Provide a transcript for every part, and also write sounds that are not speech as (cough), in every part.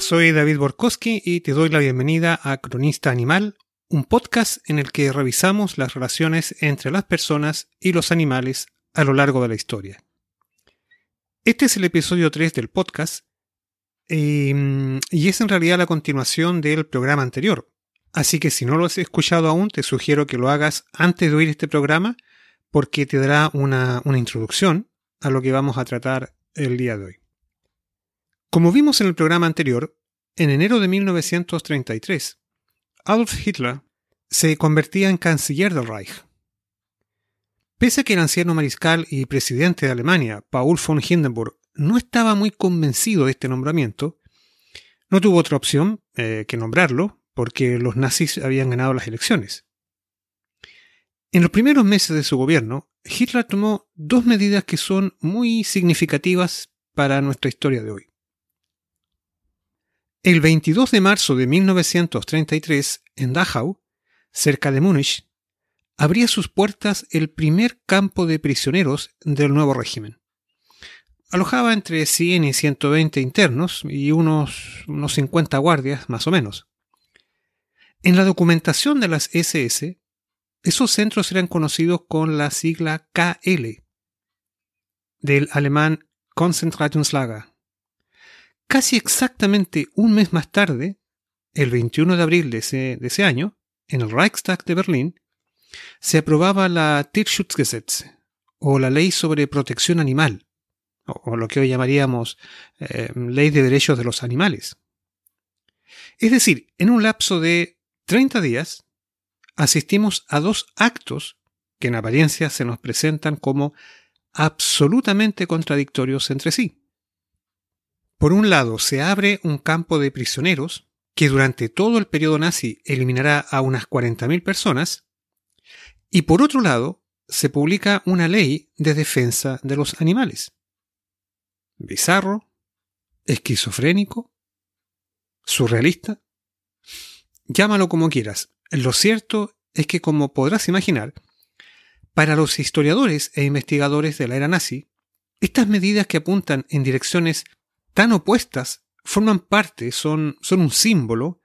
Soy David Borkowski y te doy la bienvenida a Cronista Animal, un podcast en el que revisamos las relaciones entre las personas y los animales a lo largo de la historia. Este es el episodio 3 del podcast em, y es en realidad la continuación del programa anterior. Así que si no lo has escuchado aún, te sugiero que lo hagas antes de oír este programa porque te dará una introducción a lo que vamos a tratar el día de hoy. Como vimos en el programa anterior, en enero de 1933, Adolf Hitler se convertía en canciller del Reich. Pese a que el anciano mariscal y presidente de Alemania, Paul von Hindenburg, no estaba muy convencido de este nombramiento, no tuvo otra opción eh, que nombrarlo, porque los nazis habían ganado las elecciones. En los primeros meses de su gobierno, Hitler tomó dos medidas que son muy significativas para nuestra historia de hoy. El 22 de marzo de 1933, en Dachau, cerca de Múnich, abría sus puertas el primer campo de prisioneros del nuevo régimen. Alojaba entre 100 y 120 internos y unos, unos 50 guardias, más o menos. En la documentación de las SS, esos centros eran conocidos con la sigla KL, del alemán Konzentrationslager, Casi exactamente un mes más tarde, el 21 de abril de ese, año, en el Reichstag de Berlín, se aprobaba la Tierschutzgesetz, o la Ley sobre Protección Animal, o, lo que hoy llamaríamos eh, Ley de Derechos de los Animales. Es decir, en un lapso de 30 días, asistimos a dos actos que en apariencia se nos presentan como absolutamente contradictorios entre sí. Por un lado, se abre un campo de prisioneros que durante todo el periodo nazi eliminará a unas 40.000 personas, y por otro lado, se publica una ley de defensa de los animales. Bizarro, esquizofrénico, surrealista. Llámalo como quieras. Lo cierto es que, como podrás imaginar, para los historiadores e investigadores de la era nazi, estas medidas que apuntan en direcciones tan opuestas forman parte, son, son un símbolo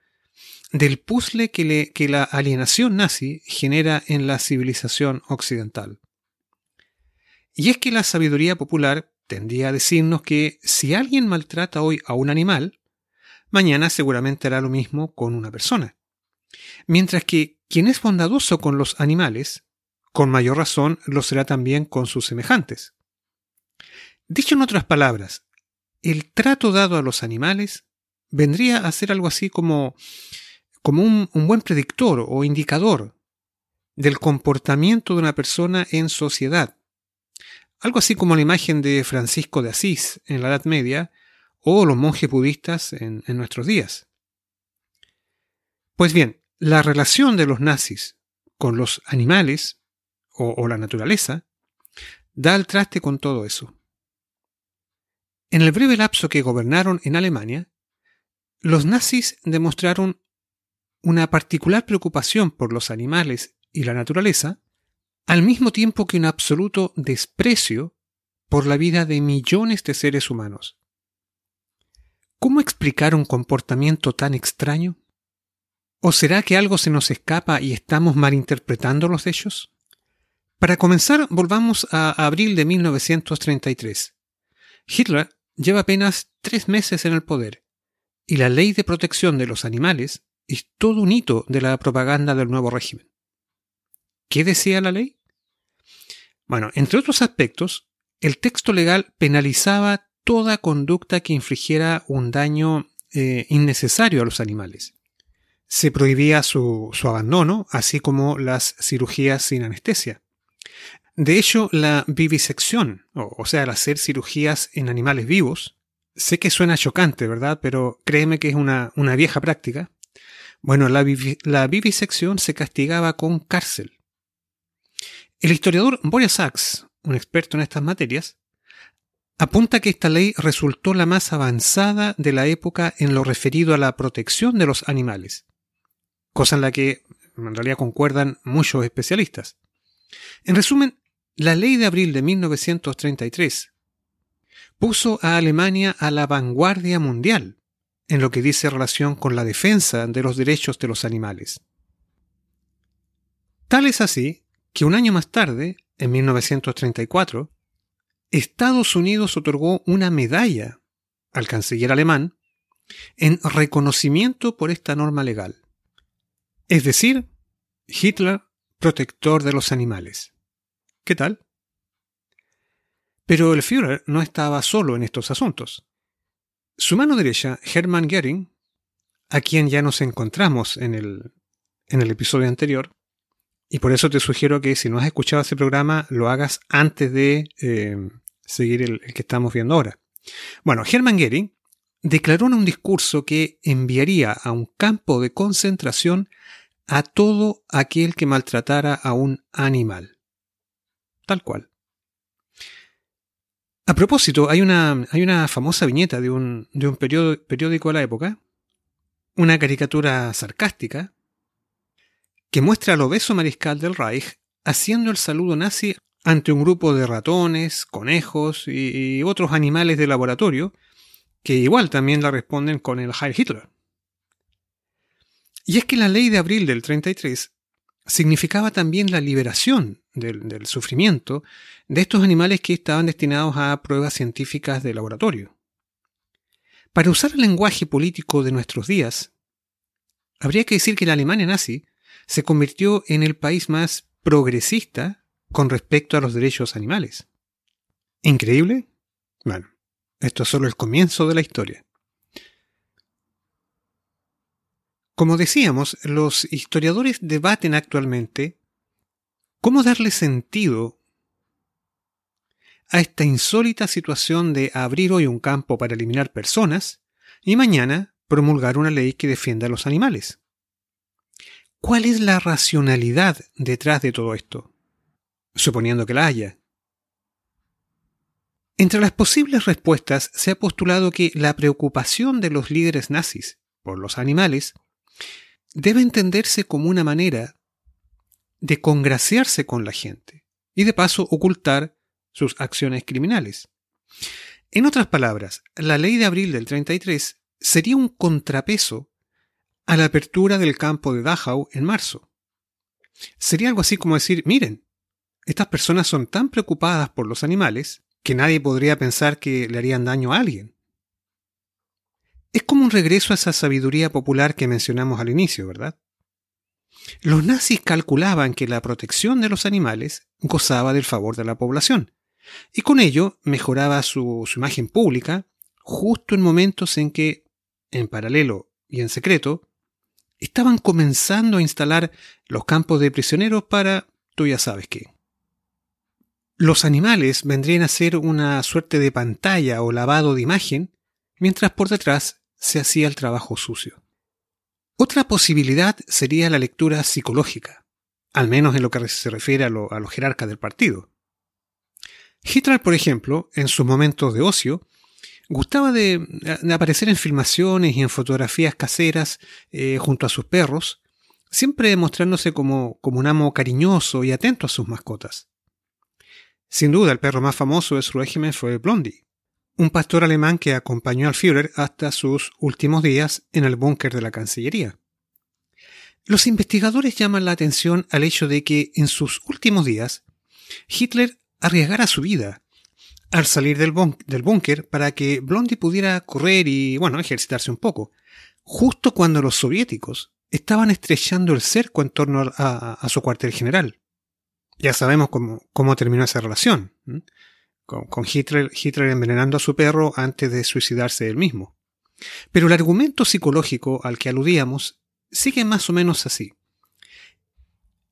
del puzzle que, que la alienación nazi genera en la civilización occidental. Y es que la sabiduría popular tendía a decirnos que si alguien maltrata hoy a un animal, mañana seguramente hará lo mismo con una persona. Mientras que quien es bondadoso con los animales, con mayor razón lo será también con sus semejantes. Dicho en otras palabras, el trato dado a los animales vendría a ser algo así como, como un, buen predictor o indicador del comportamiento de una persona en sociedad. Algo así como la imagen de Francisco de Asís en la Edad Media o los monjes budistas en, nuestros días. Pues bien, la relación de los nazis con los animales o, la naturaleza da al traste con todo eso. En el breve lapso que gobernaron en Alemania, los nazis demostraron una particular preocupación por los animales y la naturaleza, al mismo tiempo que un absoluto desprecio por la vida de millones de seres humanos. ¿Cómo explicar un comportamiento tan extraño? ¿O será que algo se nos escapa y estamos malinterpretando los hechos? Para comenzar, volvamos a abril de 1933. Hitler lleva apenas tres meses en el poder, y la ley de protección de los animales es todo un hito de la propaganda del nuevo régimen. ¿Qué decía la ley? Bueno, entre otros aspectos, el texto legal penalizaba toda conducta que infligiera un daño eh, innecesario a los animales. Se prohibía su abandono, así como las cirugías sin anestesia. De hecho, la vivisección, o, sea, el hacer cirugías en animales vivos, sé que suena chocante, ¿verdad? Pero créeme que es una, vieja práctica. Bueno, la, vivisección se castigaba con cárcel. El historiador Boris Sachs, un experto en estas materias, apunta que esta ley resultó la más avanzada de la época en lo referido a la protección de los animales, cosa en la que en realidad concuerdan muchos especialistas. En resumen, la ley de abril de 1933 puso a Alemania a la vanguardia mundial en lo que dice relación con la defensa de los derechos de los animales. Tal es así que un año más tarde, en 1934, Estados Unidos otorgó una medalla al canciller alemán en reconocimiento por esta norma legal. Es decir, Hitler, protector de los animales. ¿Qué tal? Pero el Führer no estaba solo en estos asuntos. Su mano derecha, Hermann Göring, a quien ya nos encontramos en el, en el episodio anterior, y por eso te sugiero que si no has escuchado ese programa, lo hagas antes de eh, seguir el, que estamos viendo ahora. Bueno, Hermann Göring declaró en un discurso que enviaría a un campo de concentración a todo aquel que maltratara a un animal. Tal cual. A propósito, hay una, hay una famosa viñeta de un, de un periódico de la época, una caricatura sarcástica, que muestra al obeso mariscal del Reich haciendo el saludo nazi ante un grupo de ratones, conejos y, y otros animales de laboratorio, que igual también la responden con el Heil Hitler. Y es que la ley de abril del 33 significaba también la liberación del, sufrimiento de estos animales que estaban destinados a pruebas científicas de laboratorio. Para usar el lenguaje político de nuestros días, habría que decir que la Alemania nazi se convirtió en el país más progresista con respecto a los derechos animales. ¿Increíble? Bueno, esto es solo el comienzo de la historia. Como decíamos, los historiadores debaten actualmente cómo darle sentido a esta insólita situación de abrir hoy un campo para eliminar personas y mañana promulgar una ley que defienda a los animales. ¿Cuál es la racionalidad detrás de todo esto? Suponiendo que la haya. Entre las posibles respuestas se ha postulado que la preocupación de los líderes nazis por los animales debe entenderse como una manera de congraciarse con la gente y de paso ocultar sus acciones criminales. En otras palabras, la ley de abril del 33 sería un contrapeso a la apertura del campo de Dachau en marzo. Sería algo así como decir, miren, estas personas son tan preocupadas por los animales que nadie podría pensar que le harían daño a alguien. Es como un regreso a esa sabiduría popular que mencionamos al inicio, ¿verdad? Los nazis calculaban que la protección de los animales gozaba del favor de la población, y con ello mejoraba su, imagen pública justo en momentos en que, en paralelo y en secreto, estaban comenzando a instalar los campos de prisioneros para tú ya sabes qué. Los animales vendrían a ser una suerte de pantalla o lavado de imagen, mientras por detrás se hacía el trabajo sucio. Otra posibilidad sería la lectura psicológica, al menos en lo que se refiere a, lo, los jerarcas del partido. Hitler, por ejemplo, en sus momentos de ocio, gustaba de, de, aparecer en filmaciones y en fotografías caseras eh, junto a sus perros, siempre mostrándose como, como un amo cariñoso y atento a sus mascotas. Sin duda, el perro más famoso de su régimen fue Blondie, un pastor alemán que acompañó al Führer hasta sus últimos días en el búnker de la Cancillería. Los investigadores llaman la atención al hecho de que en sus últimos días Hitler arriesgara su vida al salir del, búnker para que Blondie pudiera correr y, bueno, ejercitarse un poco, justo cuando los soviéticos estaban estrechando el cerco en torno a, su cuartel general. Ya sabemos cómo terminó esa relación con, Hitler, Hitler envenenando a su perro antes de suicidarse él mismo. Pero el argumento psicológico al que aludíamos sigue más o menos así.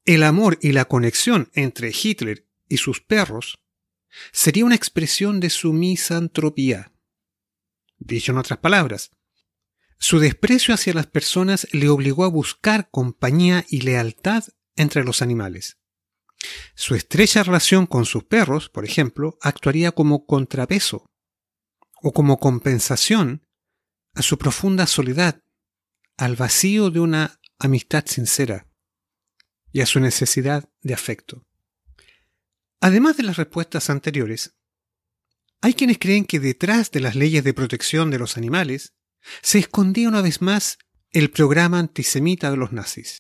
El amor y la conexión entre Hitler y sus perros sería una expresión de su misantropía. Dicho en otras palabras, su desprecio hacia las personas le obligó a buscar compañía y lealtad entre los animales. Su estrecha relación con sus perros, por ejemplo, actuaría como contrapeso o como compensación a su profunda soledad, al vacío de una amistad sincera y a su necesidad de afecto. Además de las respuestas anteriores, hay quienes creen que detrás de las leyes de protección de los animales se escondía una vez más el programa antisemita de los nazis.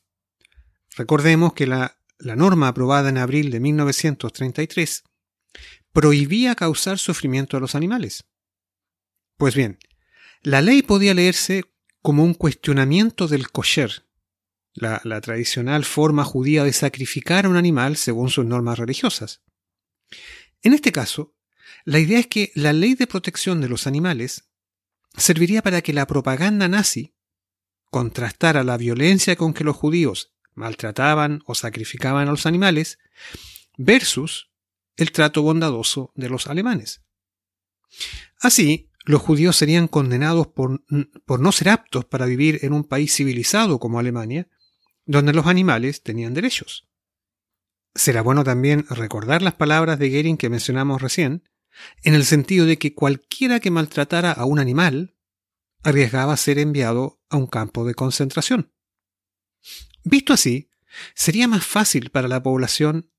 Recordemos que la, la norma aprobada en abril de 1933 prohibía causar sufrimiento a los animales. Pues bien, la ley podía leerse como un cuestionamiento del kosher, la, la, tradicional forma judía de sacrificar a un animal según sus normas religiosas. En este caso, la idea es que la ley de protección de los animales serviría para que la propaganda nazi contrastara la violencia con que los judíos maltrataban o sacrificaban a los animales versus el trato bondadoso de los alemanes. Así, los judíos serían condenados por, por, no ser aptos para vivir en un país civilizado como Alemania, donde los animales tenían derechos. Será bueno también recordar las palabras de Goering que mencionamos recién, en el sentido de que cualquiera que maltratara a un animal arriesgaba ser enviado a un campo de concentración. Visto así, sería más fácil para la población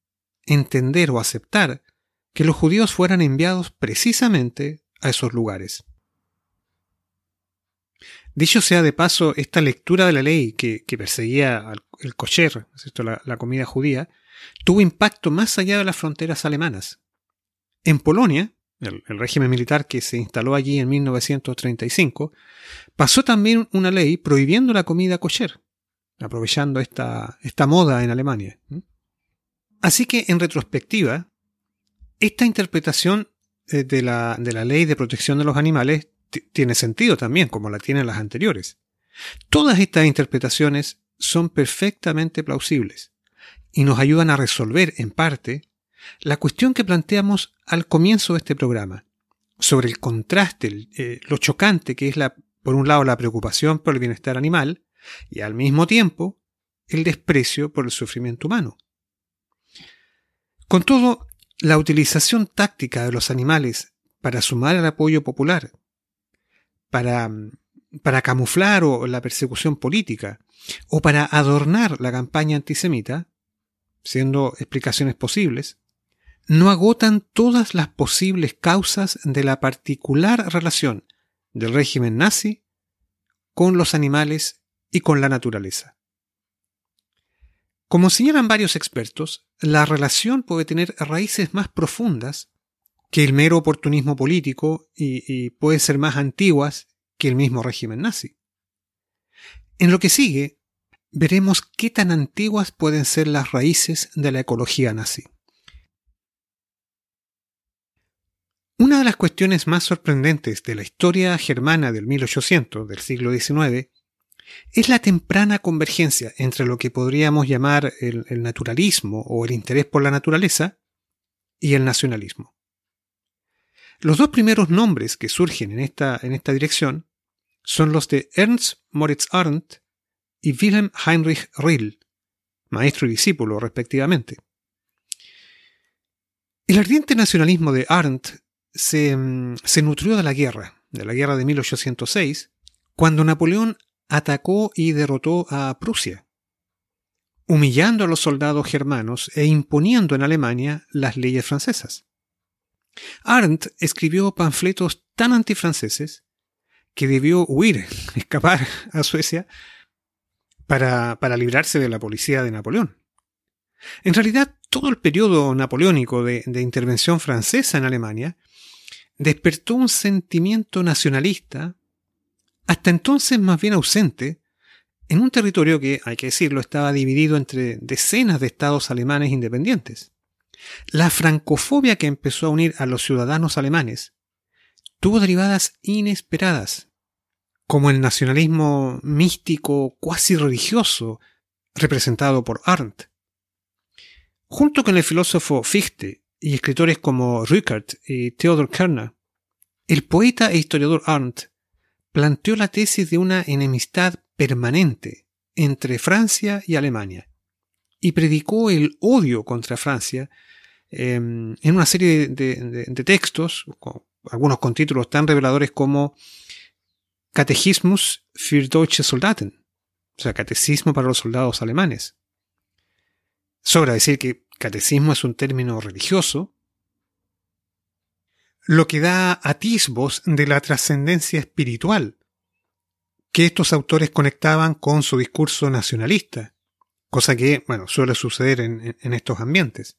entender o aceptar que los judíos fueran enviados precisamente a esos lugares. Dicho sea de paso, esta lectura de la ley que, perseguía el kosher, la, la comida judía, tuvo impacto más allá de las fronteras alemanas. En Polonia, el, régimen militar que se instaló allí en 1935, pasó también una ley prohibiendo la comida kosher, aprovechando esta, esta moda en Alemania. Así que, en retrospectiva, esta interpretación eh, de la, de la ley de protección de los animales tiene sentido también, como la tienen las anteriores. Todas estas interpretaciones son perfectamente plausibles y nos ayudan a resolver, en parte, la cuestión que planteamos al comienzo de este programa, sobre el contraste, eh, lo chocante que es por un lado la preocupación por el bienestar animal y al mismo tiempo el desprecio por el sufrimiento humano. Con todo, la utilización táctica de los animales para sumar al apoyo popular, para, para camuflar o la persecución política, o para adornar la campaña antisemita, siendo explicaciones posibles, no agotan todas las posibles causas de la particular relación del régimen nazi con los animales y con la naturaleza. Como señalan varios expertos, la relación puede tener raíces más profundas que el mero oportunismo político y, y pueden ser más antiguas que el mismo régimen nazi. En lo que sigue, veremos qué tan antiguas pueden ser las raíces de la ecología nazi. Una de las cuestiones más sorprendentes de la historia germana del 1800, del siglo XIX, es la temprana convergencia entre lo que podríamos llamar el, naturalismo o el interés por la naturaleza y el nacionalismo. Los dos primeros nombres que surgen en esta, en esta dirección son los de Ernst Moritz Arndt y Wilhelm Heinrich Rill, maestro y discípulo respectivamente. El ardiente nacionalismo de Arndt se, mm, se nutrió de la guerra, de la guerra de 1806, cuando Napoleón atacó y derrotó a Prusia, humillando a los soldados germanos e imponiendo en Alemania las leyes francesas. Arndt escribió panfletos tan antifranceses que debió huir, (laughs) escapar a Suecia para, para librarse de la policía de Napoleón. En realidad, todo el periodo napoleónico de, de intervención francesa en Alemania despertó un sentimiento nacionalista, hasta entonces más bien ausente, en un territorio que, hay que decirlo, estaba dividido entre decenas de estados alemanes independientes. La francofobia que empezó a unir a los ciudadanos alemanes tuvo derivadas inesperadas, como el nacionalismo místico cuasi religioso representado por Arndt. Junto con el filósofo Fichte y escritores como Rückert y Theodor Kerner, el poeta e historiador Arndt planteó la tesis de una enemistad permanente entre Francia y Alemania y predicó el odio contra Francia em, en una serie de, textos, algunos con títulos tan reveladores como Catechismus für deutsche Soldaten, o sea, Catecismo para los soldados alemanes. Sobra decir que catecismo es un término religioso, lo que da atisbos de la trascendencia espiritual que estos autores conectaban con su discurso nacionalista, cosa que, bueno, suele suceder en, estos ambientes.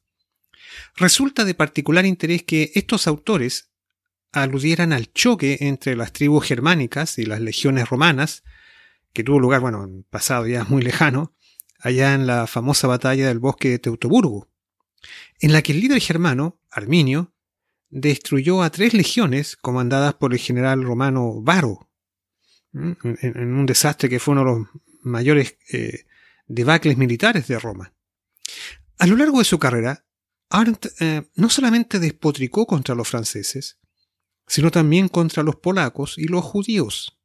Resulta de particular interés que estos autores aludieran al choque entre las tribus germánicas y las legiones romanas, que tuvo lugar, bueno, en pasado ya muy lejano, allá en la famosa batalla del bosque de Teutoburgo, en la que el líder germano, Arminio, destruyó a tres legiones comandadas por el general romano Varo, en, un desastre que fue uno de los mayores eh, debacles militares de Roma. A lo largo de su carrera, Arndt eh, no solamente despotricó contra los franceses, sino también contra los polacos y los judíos,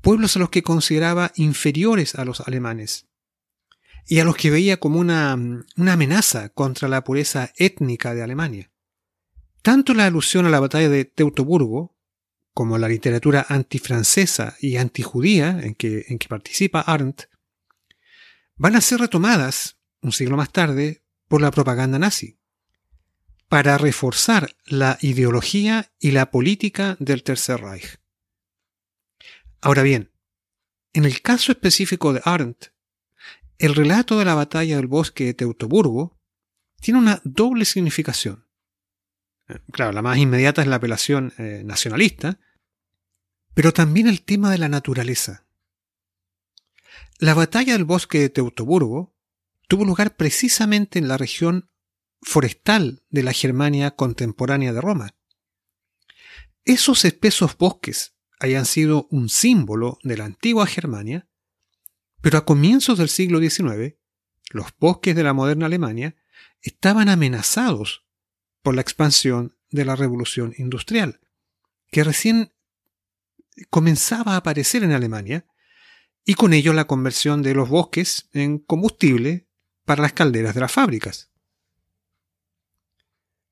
pueblos a los que consideraba inferiores a los alemanes, y a los que veía como una, una amenaza contra la pureza étnica de Alemania. Tanto la alusión a la batalla de Teutoburgo, como la literatura antifrancesa y antijudía en que, en que participa Arndt, van a ser retomadas, un siglo más tarde, por la propaganda nazi para reforzar la ideología y la política del Tercer Reich. Ahora bien, en el caso específico de Arndt, el relato de la batalla del bosque de Teutoburgo tiene una doble significación. Claro, la más inmediata es la apelación eh, nacionalista, pero también el tema de la naturaleza. La batalla del bosque de Teutoburgo tuvo lugar precisamente en la región forestal de la Germania contemporánea de Roma. Esos espesos bosques hayan sido un símbolo de la antigua Germania, pero a comienzos del siglo XIX, los bosques de la moderna Alemania estaban amenazados por la expansión de la revolución industrial, que recién comenzaba a aparecer en Alemania, y con ello la conversión de los bosques en combustible para las calderas de las fábricas.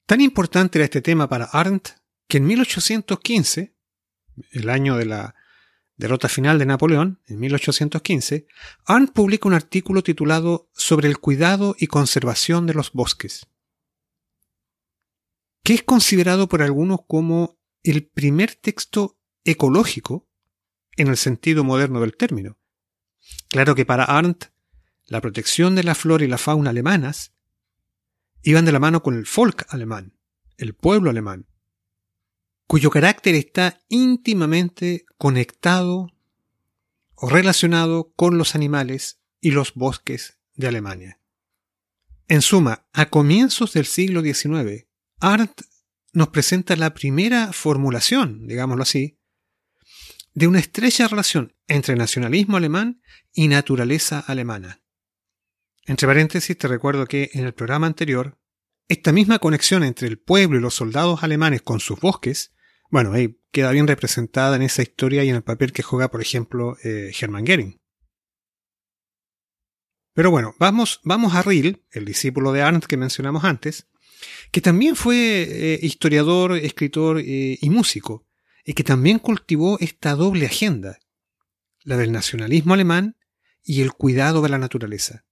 Tan importante era este tema para Arndt que en 1815, el año de la derrota final de Napoleón, en 1815, Arndt publica un artículo titulado Sobre el cuidado y conservación de los bosques, que es considerado por algunos como el primer texto ecológico en el sentido moderno del término. Claro que para Arndt, la protección de la flora y la fauna alemanas iban de la mano con el folk alemán, el pueblo alemán, cuyo carácter está íntimamente conectado o relacionado con los animales y los bosques de Alemania. En suma, a comienzos del siglo XIX, Arndt nos presenta la primera formulación, digámoslo así, de una estrecha relación entre nacionalismo alemán y naturaleza alemana. Entre paréntesis, te recuerdo que en el programa anterior, esta misma conexión entre el pueblo y los soldados alemanes con sus bosques, bueno, ahí queda bien representada en esa historia y en el papel que juega, por ejemplo, eh, Hermann Goering. Pero bueno, vamos, vamos a Riel, el discípulo de Arndt que mencionamos antes, que también fue eh, historiador, escritor eh, y músico, y que también cultivó esta doble agenda, la del nacionalismo alemán y el cuidado de la naturaleza.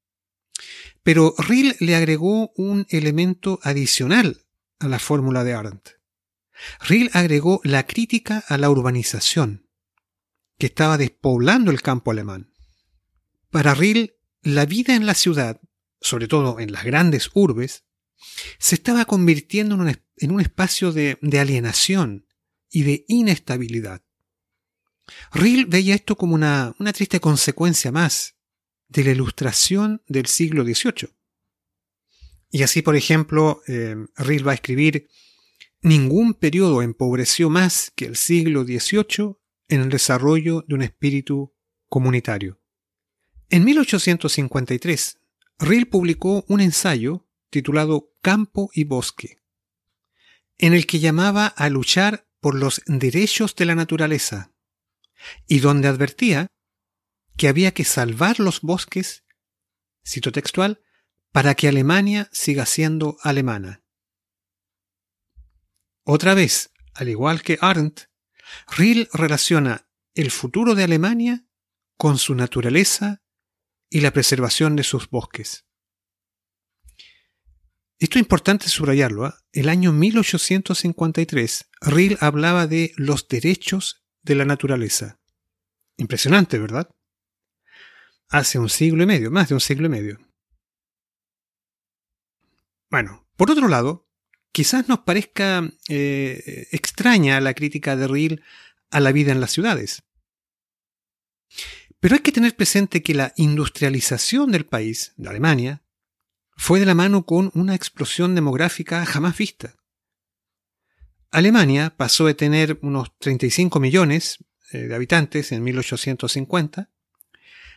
Pero Riel le agregó un elemento adicional a la fórmula de Arendt. Riel agregó la crítica a la urbanización, que estaba despoblando el campo alemán. Para Riel, la vida en la ciudad, sobre todo en las grandes urbes, se estaba convirtiendo en un, espacio de, alienación y de inestabilidad. Riel veía esto como una, triste consecuencia más de la ilustración del siglo XVIII. Y así, por ejemplo, eh, Riel va a escribir, ningún periodo empobreció más que el siglo XVIII en el desarrollo de un espíritu comunitario. En 1853, Riel publicó un ensayo titulado Campo y Bosque, en el que llamaba a luchar por los derechos de la naturaleza, y donde advertía que había que salvar los bosques, cito textual, para que Alemania siga siendo alemana. Otra vez, al igual que Arndt, Riel relaciona el futuro de Alemania con su naturaleza y la preservación de sus bosques. Esto es importante subrayarlo. ¿eh? El año 1853, Riel hablaba de los derechos de la naturaleza Impresionante, ¿verdad? Hace un siglo y medio, más de un siglo y medio. Bueno, por otro lado, quizás nos parezca eh, extraña la crítica de Riel a la vida en las ciudades. Pero hay que tener presente que la industrialización del país, de Alemania, fue de la mano con una explosión demográfica jamás vista. Alemania pasó de tener unos 35 millones eh, de habitantes en 1850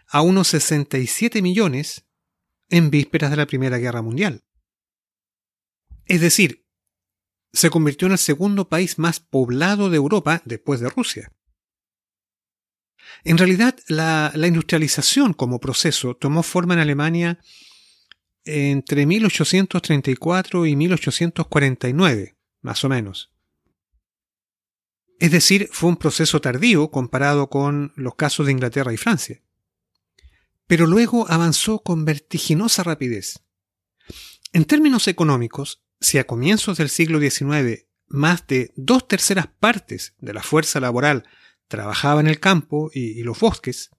a unos 67 millones en vísperas de la Primera Guerra Mundial. Es decir, se convirtió en el segundo país más poblado de Europa después de Rusia. En realidad, la, industrialización como proceso tomó forma en Alemania entre 1834 y 1849, más o menos. Es decir, fue un proceso tardío comparado con los casos de Inglaterra y Francia. Pero luego avanzó con vertiginosa rapidez. En términos económicos, si a comienzos del siglo XIX más de dos terceras partes de la fuerza laboral trabajaba en el campo y, los bosques,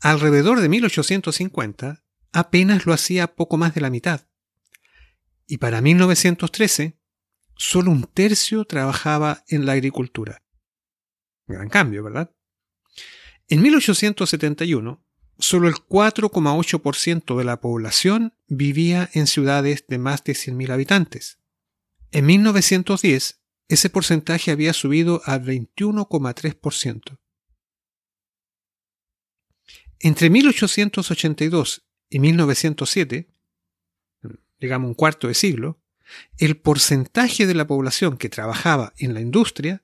alrededor de 1850 apenas lo hacía poco más de la mitad. Y para 1913, solo un tercio trabajaba en la agricultura. Gran cambio, ¿verdad? En 1871, solo el 4,8% de la población vivía en ciudades de más de 100.000 habitantes. En 1910, ese porcentaje había subido a 21,3%. Entre 1882 y 1907, digamos un cuarto de siglo, el porcentaje de la población que trabajaba en la industria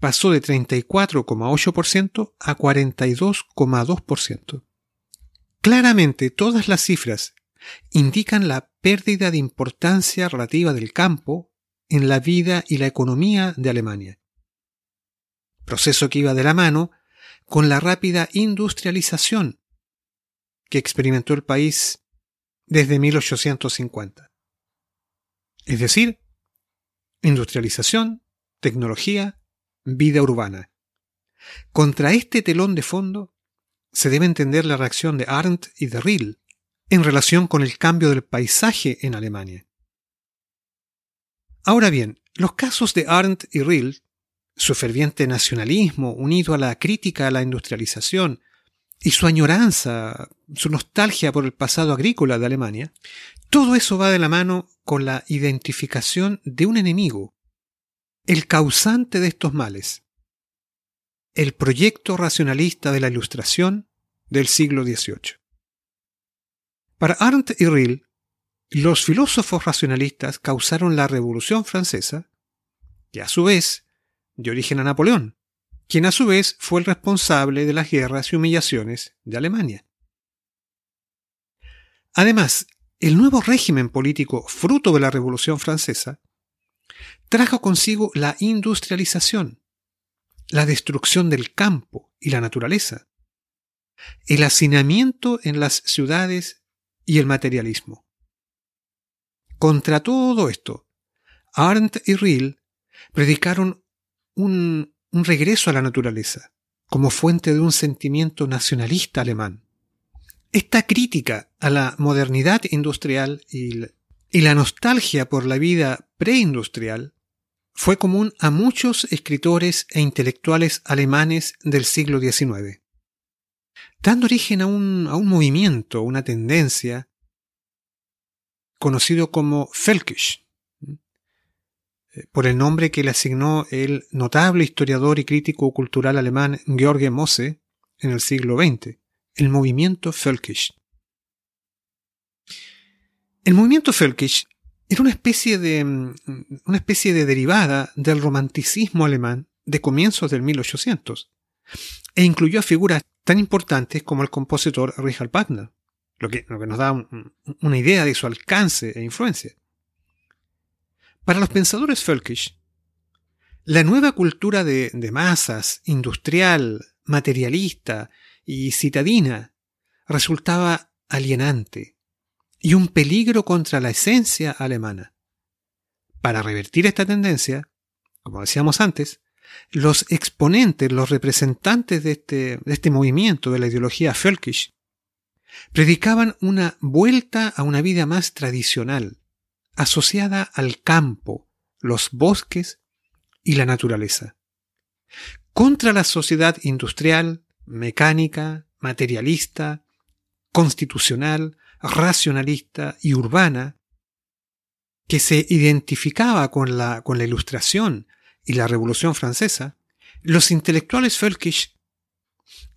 pasó de 34,8% a 42,2%. Claramente todas las cifras indican la pérdida de importancia relativa del campo en la vida y la economía de Alemania. Proceso que iba de la mano con la rápida industrialización que experimentó el país desde 1850. Es decir, industrialización, tecnología, vida urbana. Contra este telón de fondo se debe entender la reacción de Arndt y de Riel en relación con el cambio del paisaje en Alemania. Ahora bien, los casos de Arndt y Riel, su ferviente nacionalismo unido a la crítica a la industrialización y su añoranza, su nostalgia por el pasado agrícola de Alemania, todo eso va de la mano con la identificación de un enemigo, el causante de estos males, el proyecto racionalista de la Ilustración del siglo XVIII. Para Arndt y Riel, los filósofos racionalistas causaron la Revolución Francesa, que a su vez dio origen a Napoleón, quien a su vez fue el responsable de las guerras y humillaciones de Alemania. Además, el nuevo régimen político fruto de la Revolución Francesa trajo consigo la industrialización, la destrucción del campo y la naturaleza, el hacinamiento en las ciudades y el materialismo. Contra todo esto, Arndt y Riel predicaron un, regreso a la naturaleza como fuente de un sentimiento nacionalista alemán. Esta crítica a la modernidad industrial y, la nostalgia por la vida preindustrial fue común a muchos escritores e intelectuales alemanes del siglo XIX, dando origen a un, a un movimiento, una tendencia conocido como Völkisch, por el nombre que le asignó el notable historiador y crítico cultural alemán George Mosse en el siglo XX, el movimiento Völkisch. El movimiento Völkisch era una especie de, mm, una especie de derivada del romanticismo alemán de comienzos del 1800 e incluyó a figuras tan importantes como el compositor Richard Wagner, lo que, nos da una idea de su alcance e influencia. Para los pensadores Völkisch, la nueva cultura de, masas, industrial, materialista y citadina resultaba alienante y un peligro contra la esencia alemana. Para revertir esta tendencia, como decíamos antes, los exponentes, los representantes de este, de este movimiento de la ideología Völkisch, predicaban una vuelta a una vida más tradicional, asociada al campo, los bosques y la naturaleza. Contra la sociedad industrial, mecánica, materialista, constitucional, racionalista y urbana, que se identificaba con la, con la Ilustración y la Revolución Francesa, los intelectuales Völkisch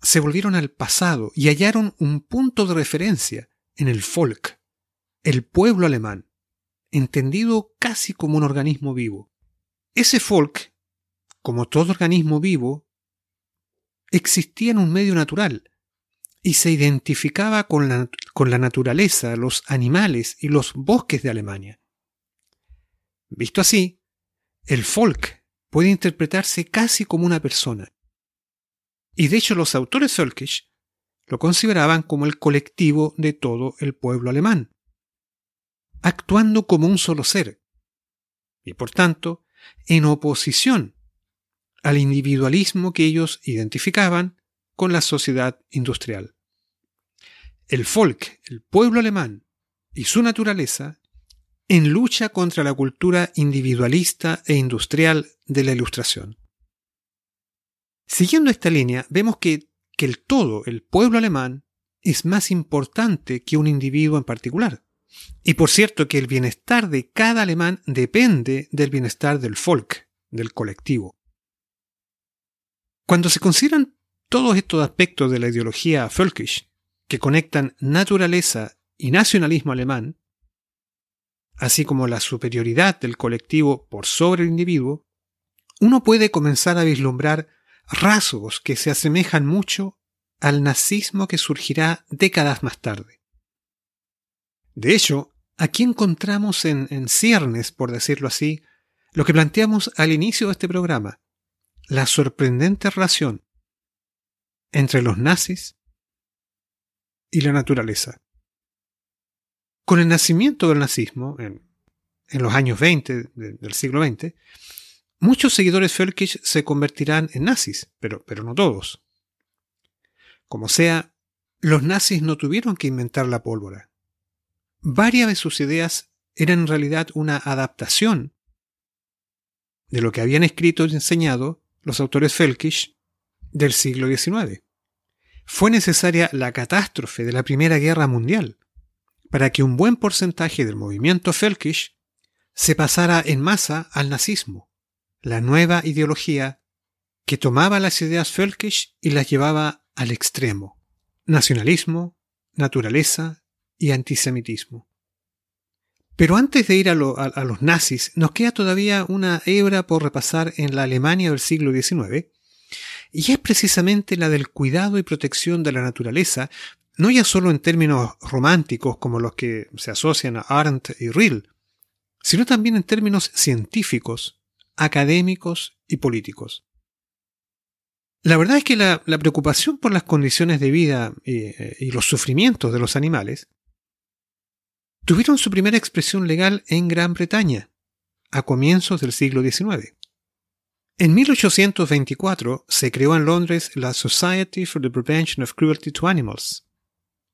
se volvieron al pasado y hallaron un punto de referencia en el Volk, el pueblo alemán, entendido casi como un organismo vivo. Ese Volk, como todo organismo vivo, existía en un medio natural y se identificaba con la, con la naturaleza, los animales y los bosques de Alemania. Visto así, el folk puede interpretarse casi como una persona. Y de hecho los autores Völkisch lo consideraban como el colectivo de todo el pueblo alemán, actuando como un solo ser, y por tanto en oposición al individualismo que ellos identificaban con la sociedad industrial. El folk, el pueblo alemán, y su naturaleza en lucha contra la cultura individualista e industrial de la Ilustración. Siguiendo esta línea, vemos que, que el todo, el pueblo alemán, es más importante que un individuo en particular. Y por cierto que el bienestar de cada alemán depende del bienestar del folk, del colectivo. Cuando se consideran todos estos aspectos de la ideología Völkisch, que conectan naturaleza y nacionalismo alemán, así como la superioridad del colectivo por sobre el individuo, uno puede comenzar a vislumbrar rasgos que se asemejan mucho al nazismo que surgirá décadas más tarde. De hecho, aquí encontramos en, ciernes, por decirlo así, lo que planteamos al inicio de este programa, la sorprendente relación entre los nazis y la naturaleza. Con el nacimiento del nazismo, en, los años 20 del siglo XX, muchos seguidores Völkisch se convertirán en nazis, pero, pero no todos. Como sea, los nazis no tuvieron que inventar la pólvora. Varias de sus ideas eran en realidad una adaptación de lo que habían escrito y enseñado los autores Völkisch del siglo XIX. Fue necesaria la catástrofe de la Primera Guerra Mundial para que un buen porcentaje del movimiento Völkisch se pasara en masa al nazismo, la nueva ideología que tomaba las ideas Völkisch y las llevaba al extremo. Nacionalismo, naturaleza y antisemitismo. Pero antes de ir a, los nazis, nos queda todavía una hebra por repasar en la Alemania del siglo XIX, y es precisamente la del cuidado y protección de la naturaleza, no ya solo en términos románticos como los que se asocian a Arndt y Rill, sino también en términos científicos, académicos y políticos. La verdad es que la, preocupación por las condiciones de vida y, y los sufrimientos de los animales tuvieron su primera expresión legal en Gran Bretaña, a comienzos del siglo XIX. En 1824 se creó en Londres la Society for the Prevention of Cruelty to Animals,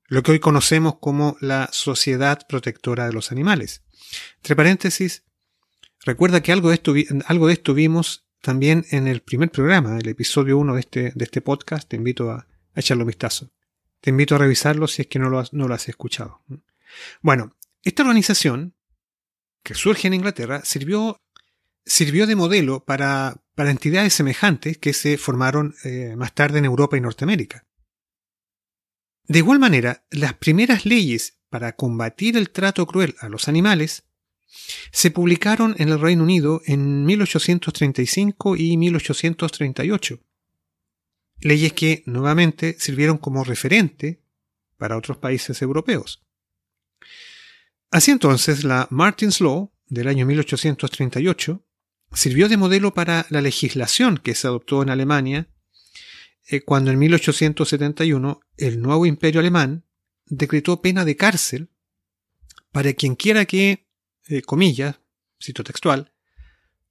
lo que hoy conocemos como la Sociedad Protectora de los Animales. Entre paréntesis, recuerda que algo de esto, algo de esto vimos también en el primer programa, el episodio 1 de este, de este podcast. Te invito a, echarlo un vistazo. Te invito a revisarlo si es que no lo has, no lo has escuchado. Bueno, esta organización, que surge en Inglaterra, sirvió, de modelo para, para entidades semejantes que se formaron eh, más tarde en Europa y Norteamérica. De igual manera, las primeras leyes para combatir el trato cruel a los animales se publicaron en el Reino Unido en 1835 y 1838. Leyes que nuevamente sirvieron como referente para otros países europeos. Así entonces, la Martin's Law del año 1838 sirvió de modelo para la legislación que se adoptó en Alemania eh, cuando en 1871 el nuevo imperio alemán decretó pena de cárcel para quien quiera que, eh, comillas, cito textual,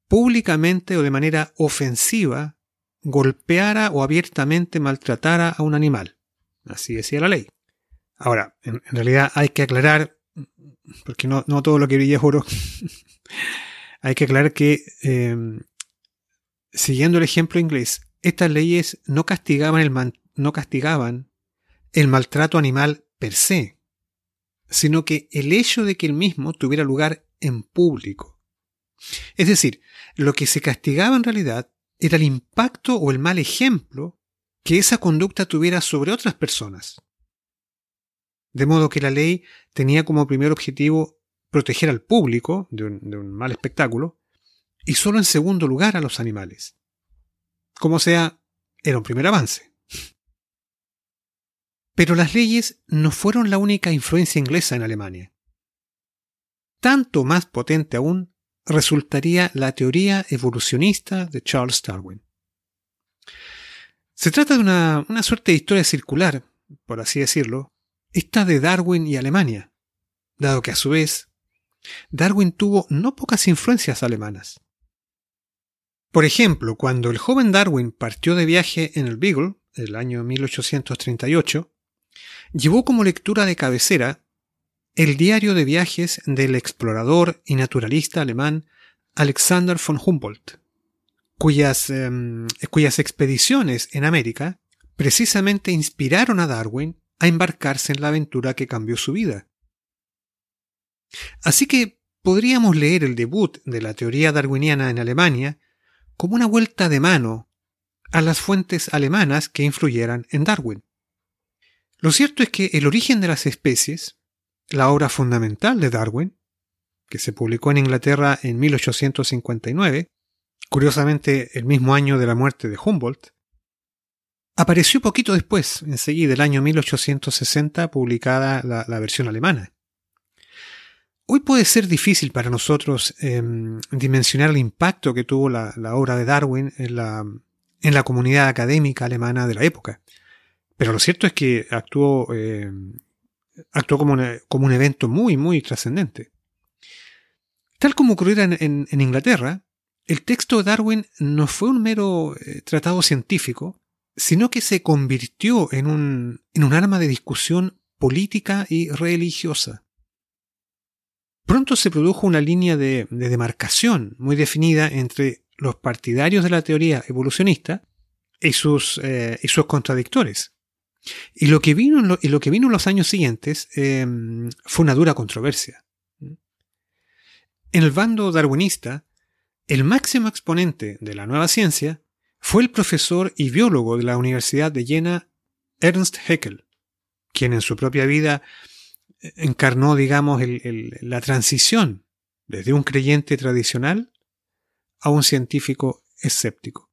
públicamente o de manera ofensiva golpeara o abiertamente maltratara a un animal. Así decía la ley. Ahora, en, realidad hay que aclarar, porque no, todo lo que brilla es oro, (laughs) hay que aclarar que, eh, siguiendo el ejemplo inglés, estas leyes no castigaban el, no castigaban el maltrato animal per se, sino que el hecho de que el mismo tuviera lugar en público. Es decir, lo que se castigaba en realidad era el impacto o el mal ejemplo que esa conducta tuviera sobre otras personas. De modo que la ley tenía como primer objetivo proteger al público de un, mal espectáculo y solo en segundo lugar a los animales. Como sea, era un primer avance. Pero las leyes no fueron la única influencia inglesa en Alemania. Tanto más potente aún resultaría la teoría evolucionista de Charles Darwin. Se trata de una, una suerte de historia circular, por así decirlo, esta de Darwin y Alemania, dado que a su vez Darwin tuvo no pocas influencias alemanas. Por ejemplo, cuando el joven Darwin partió de viaje en el Beagle, el año 1838, llevó como lectura de cabecera el diario de viajes del explorador y naturalista alemán Alexander von Humboldt, cuyas, em, cuyas expediciones en América precisamente inspiraron a Darwin a embarcarse en la aventura que cambió su vida. Así que podríamos leer el debut de la teoría darwiniana en Alemania como una vuelta de mano a las fuentes alemanas que influyeran en Darwin. Lo cierto es que El origen de las especies, la obra fundamental de Darwin, que se publicó en Inglaterra en 1859, curiosamente el mismo año de la muerte de Humboldt, apareció poquito después, enseguida, el año 1860, publicada la, versión alemana. Hoy puede ser difícil para nosotros em, dimensionar el impacto que tuvo la, obra de Darwin en la, en comunidad académica alemana de la época. Pero lo cierto es que actuó, actuó como, un evento muy, muy trascendente. Tal como ocurriera en, Inglaterra, el texto de Darwin no fue un mero eh, tratado científico, sino que se convirtió en un, en un arma de discusión política y religiosa. Pronto se produjo una línea de, demarcación muy definida entre los partidarios de la teoría evolucionista y sus, eh, y sus contradictores. Y lo que vino en, lo, que vino los años siguientes em, fue una dura controversia. En el bando darwinista, el máximo exponente de la nueva ciencia fue el profesor y biólogo de la Universidad de Jena, Ernst Haeckel, quien en su propia vida eh, encarnó, digamos, la transición desde un creyente tradicional a un científico escéptico.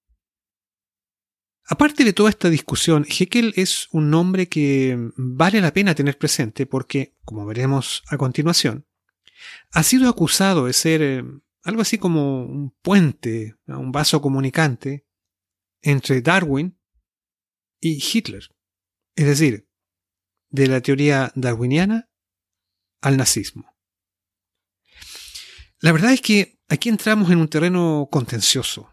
Aparte de toda esta discusión, Heckel es un nombre que vale la pena tener presente porque, como veremos a continuación, ha sido acusado de ser eh, algo así como un puente, un vaso comunicante entre Darwin y Hitler. Es decir, de la teoría darwiniana al nazismo. La verdad es que aquí entramos en un terreno contencioso,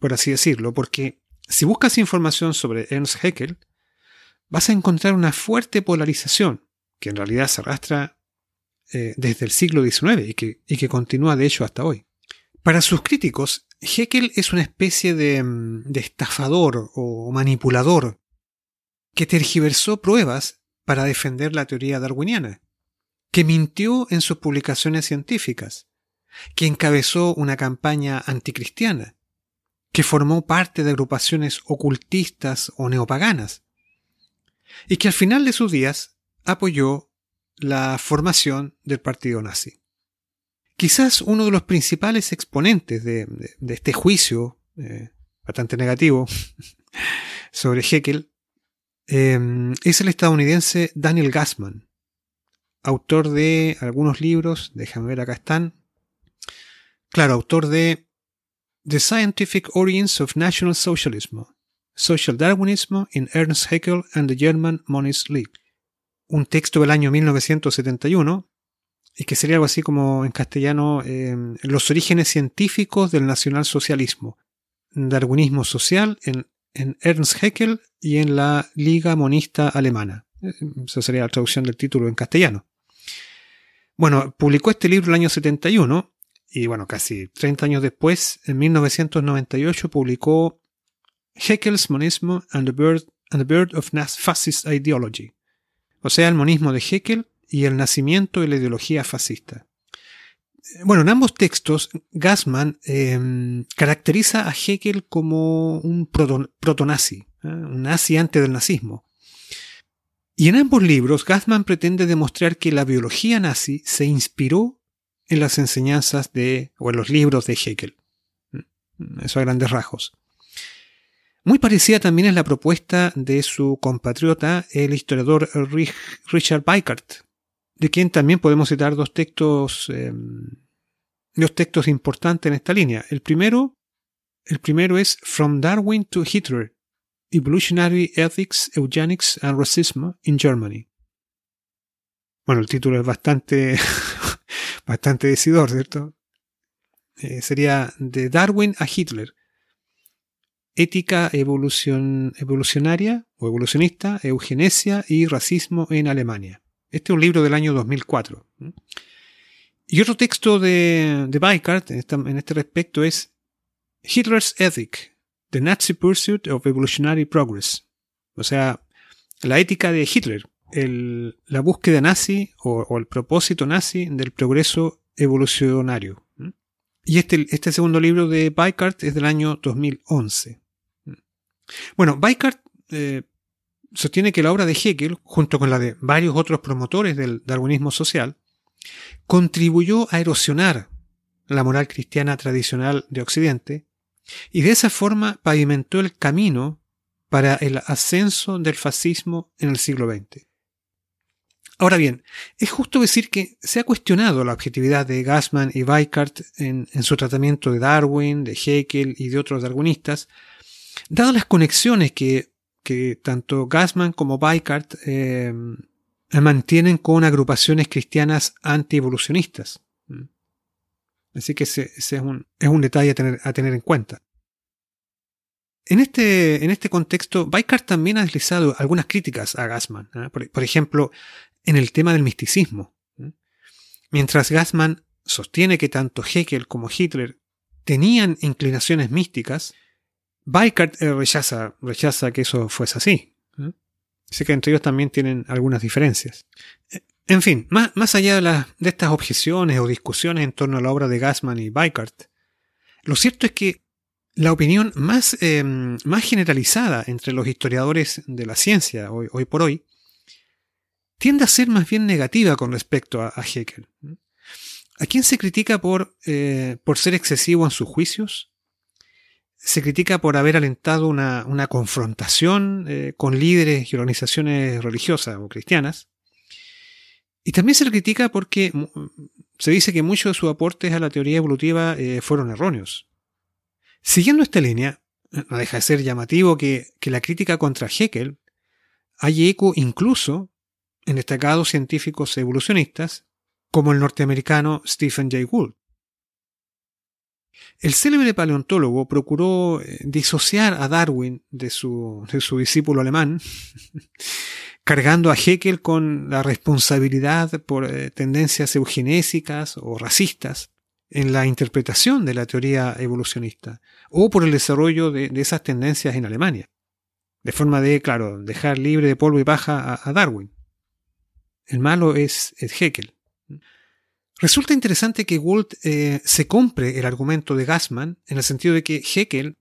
por así decirlo, porque si buscas información sobre Ernst Haeckel, vas a encontrar una fuerte polarización, que en realidad se arrastra eh, desde el siglo XIX y que, y que continúa de hecho hasta hoy. Para sus críticos, Haeckel es una especie de, mm, de estafador o manipulador que tergiversó pruebas para defender la teoría darwiniana, que mintió en sus publicaciones científicas, que encabezó una campaña anticristiana, que formó parte de agrupaciones ocultistas o neopaganas, y que al final de sus días apoyó la formación del partido nazi. Quizás uno de los principales exponentes de, este juicio eh, bastante negativo (laughs) sobre Heckel em, es el estadounidense Daniel Gassman, autor de algunos libros, déjame ver acá están, claro, autor de The Scientific Origins of National Socialism, Social Darwinism in Ernst Haeckel and the German Monist League, un texto del año 1971 y que sería algo así como en castellano los orígenes científicos del nacionalsocialismo, darwinismo social en, en Ernst Haeckel y en la Liga Monista Alemana. Esa sería la traducción del título en castellano. Bueno, publicó este libro el año 71 y bueno, casi 30 años después, en 1998, publicó Haeckel's Monismo and the Birth, and the Birth of Fascist Ideology, o sea, el monismo de Haeckel y el nacimiento de la ideología fascista. Bueno, en ambos textos, Gassman em, caracteriza a Haeckel como un proto-nazi, ¿eh? un nazi antes del nazismo. Y en ambos libros, Gassman pretende demostrar que la biología nazi se inspiró en las enseñanzas de, o en los libros de Hegel. Eso a grandes rasgos. Muy parecida también es la propuesta de su compatriota, el historiador Richard Weikart, de quien también podemos citar dos textos, em, dos textos importantes en esta línea. El primero, el primero es From Darwin to Hitler, Evolutionary Ethics, Eugenics and Racism in Germany. Bueno, el título es bastante, (laughs) bastante decidor, ¿cierto? Eh, sería de Darwin a Hitler. Ética evolución, evolucionaria o evolucionista, eugenesia y racismo en Alemania. Este es un libro del año 2004. Y otro texto de, de en, en este respecto es Hitler's Ethic, The Nazi Pursuit of Evolutionary Progress. O sea, la ética de Hitler, la búsqueda nazi o, el propósito nazi del progreso evolucionario. Y este, este segundo libro de Weikart es del año 2011. Bueno, Weikart eh, sostiene que la obra de Hegel, junto con la de varios otros promotores del darwinismo social, contribuyó a erosionar la moral cristiana tradicional de Occidente y de esa forma pavimentó el camino para el ascenso del fascismo en el siglo XX. Ahora bien, es justo decir que se ha cuestionado la objetividad de Gassman y Weikart en, su tratamiento de Darwin, de Haeckel y de otros darwinistas, dadas las conexiones que, tanto Gassman como Weikart eh, mantienen con agrupaciones cristianas antievolucionistas. Así que ese, es, un, es, un, detalle a tener, a tener en cuenta. En este, en este contexto, Weikart también ha deslizado algunas críticas a Gassman. ¿eh? Por, ejemplo, en el tema del misticismo. ¿eh? Mientras Gassman sostiene que tanto Hegel como Hitler tenían inclinaciones místicas, Weikart eh, rechaza, rechaza que eso fuese así. Así que entre ellos también tienen algunas diferencias. En fin, más, allá de, estas objeciones o discusiones en torno a la obra de Gassman y Weikart, lo cierto es que la opinión más, em, más generalizada entre los historiadores de la ciencia hoy, hoy, por hoy tiende a ser más bien negativa con respecto a, a Haeckel. ¿A quién se critica por, eh, por ser excesivo en sus juicios? Se critica por haber alentado una, confrontación eh, con líderes y organizaciones religiosas o cristianas. Y también se le critica porque se dice que muchos de sus aportes a la teoría evolutiva eh, fueron erróneos. Siguiendo esta línea, no deja de ser llamativo que, la crítica contra Haeckel haya eco incluso en destacados científicos evolucionistas como el norteamericano Stephen Jay Gould. El célebre paleontólogo procuró eh, disociar a Darwin de su, de su discípulo alemán (laughs) cargando a Heckel con la responsabilidad por eh, tendencias eugenésicas o racistas en la interpretación de la teoría evolucionista, o por el desarrollo de, esas tendencias en Alemania, de forma de, claro, dejar libre de polvo y paja a, Darwin. El malo es, Heckel. Resulta interesante que Walt eh, se compre el argumento de Gassman en el sentido de que Heckel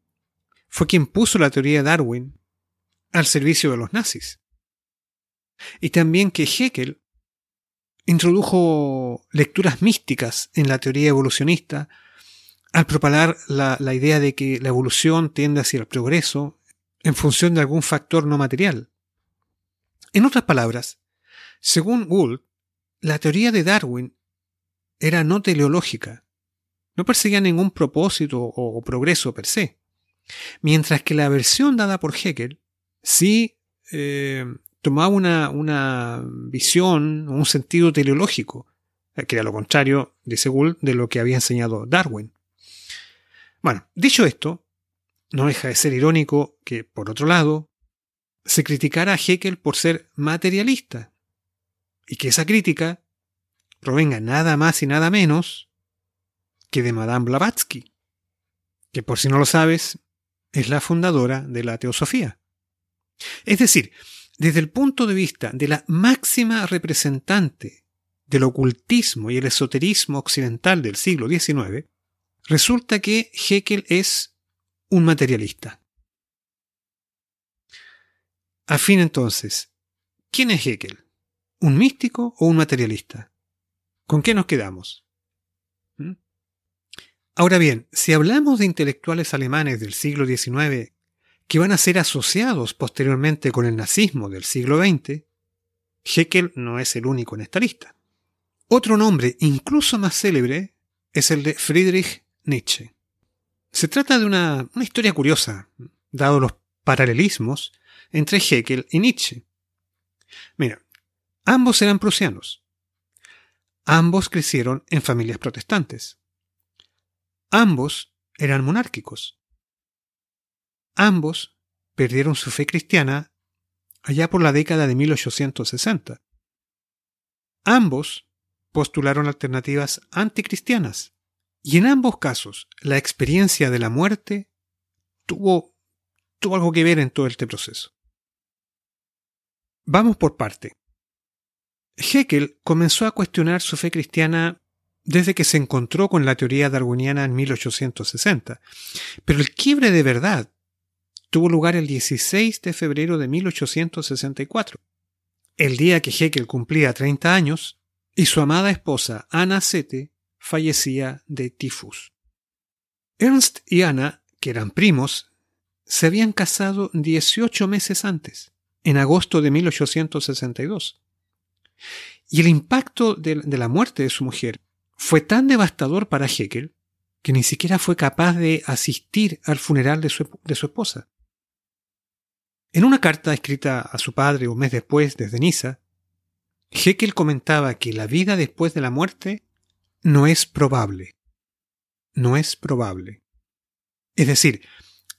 fue quien puso la teoría de Darwin al servicio de los nazis. Y también que Hegel introdujo lecturas místicas en la teoría evolucionista al propagar la, idea de que la evolución tiende hacia el progreso en función de algún factor no material. En otras palabras, según Gould, la teoría de Darwin era no teleológica, no perseguía ningún propósito o, progreso per se, mientras que la versión dada por Hegel sí eh, tomaba una, una visión, un sentido teleológico eh, que era lo contrario, dice Gould, de lo que había enseñado Darwin. Bueno, dicho esto, no deja de ser irónico que, por otro lado, se criticara a Haeckel por ser materialista, y que esa crítica provenga nada más y nada menos que de Madame Blavatsky, que por si no lo sabes, es la fundadora de la teosofía. Es decir, desde el punto de vista de la máxima representante del ocultismo y el esoterismo occidental del siglo XIX, resulta que Haeckel es un materialista. A fin entonces, ¿quién es Haeckel? ¿Un místico o un materialista? ¿Con qué nos quedamos? ¿Mm? Ahora bien, si hablamos de intelectuales alemanes del siglo XIX que van a ser asociados posteriormente con el nazismo del siglo XX, Haeckel no es el único en esta lista. Otro nombre incluso más célebre es el de Friedrich Nietzsche. Se trata de una, historia curiosa, dado los paralelismos entre Haeckel y Nietzsche. Mira, ambos eran prusianos. Ambos crecieron en familias protestantes. Ambos eran monárquicos. Ambos perdieron su fe cristiana allá por la década de 1860. Ambos postularon alternativas anticristianas. Y en ambos casos, la experiencia de la muerte tuvo, tuvo algo que ver en todo este proceso. Vamos por parte. Haeckel comenzó a cuestionar su fe cristiana desde que se encontró con la teoría darwiniana en 1860, pero el quiebre de verdad tuvo lugar el 16 de febrero de 1864, el día que Haeckel cumplía 30 años y su amada esposa Anna Sete fallecía de tifus. Ernst y Anna, que eran primos, se habían casado 18 meses antes, en agosto de 1862. Y el impacto de, la muerte de su mujer fue tan devastador para Haeckel que ni siquiera fue capaz de asistir al funeral de su, de su esposa. En una carta escrita a su padre un mes después desde Niza, Haeckel comentaba que la vida después de la muerte no es probable. No es probable. Es decir,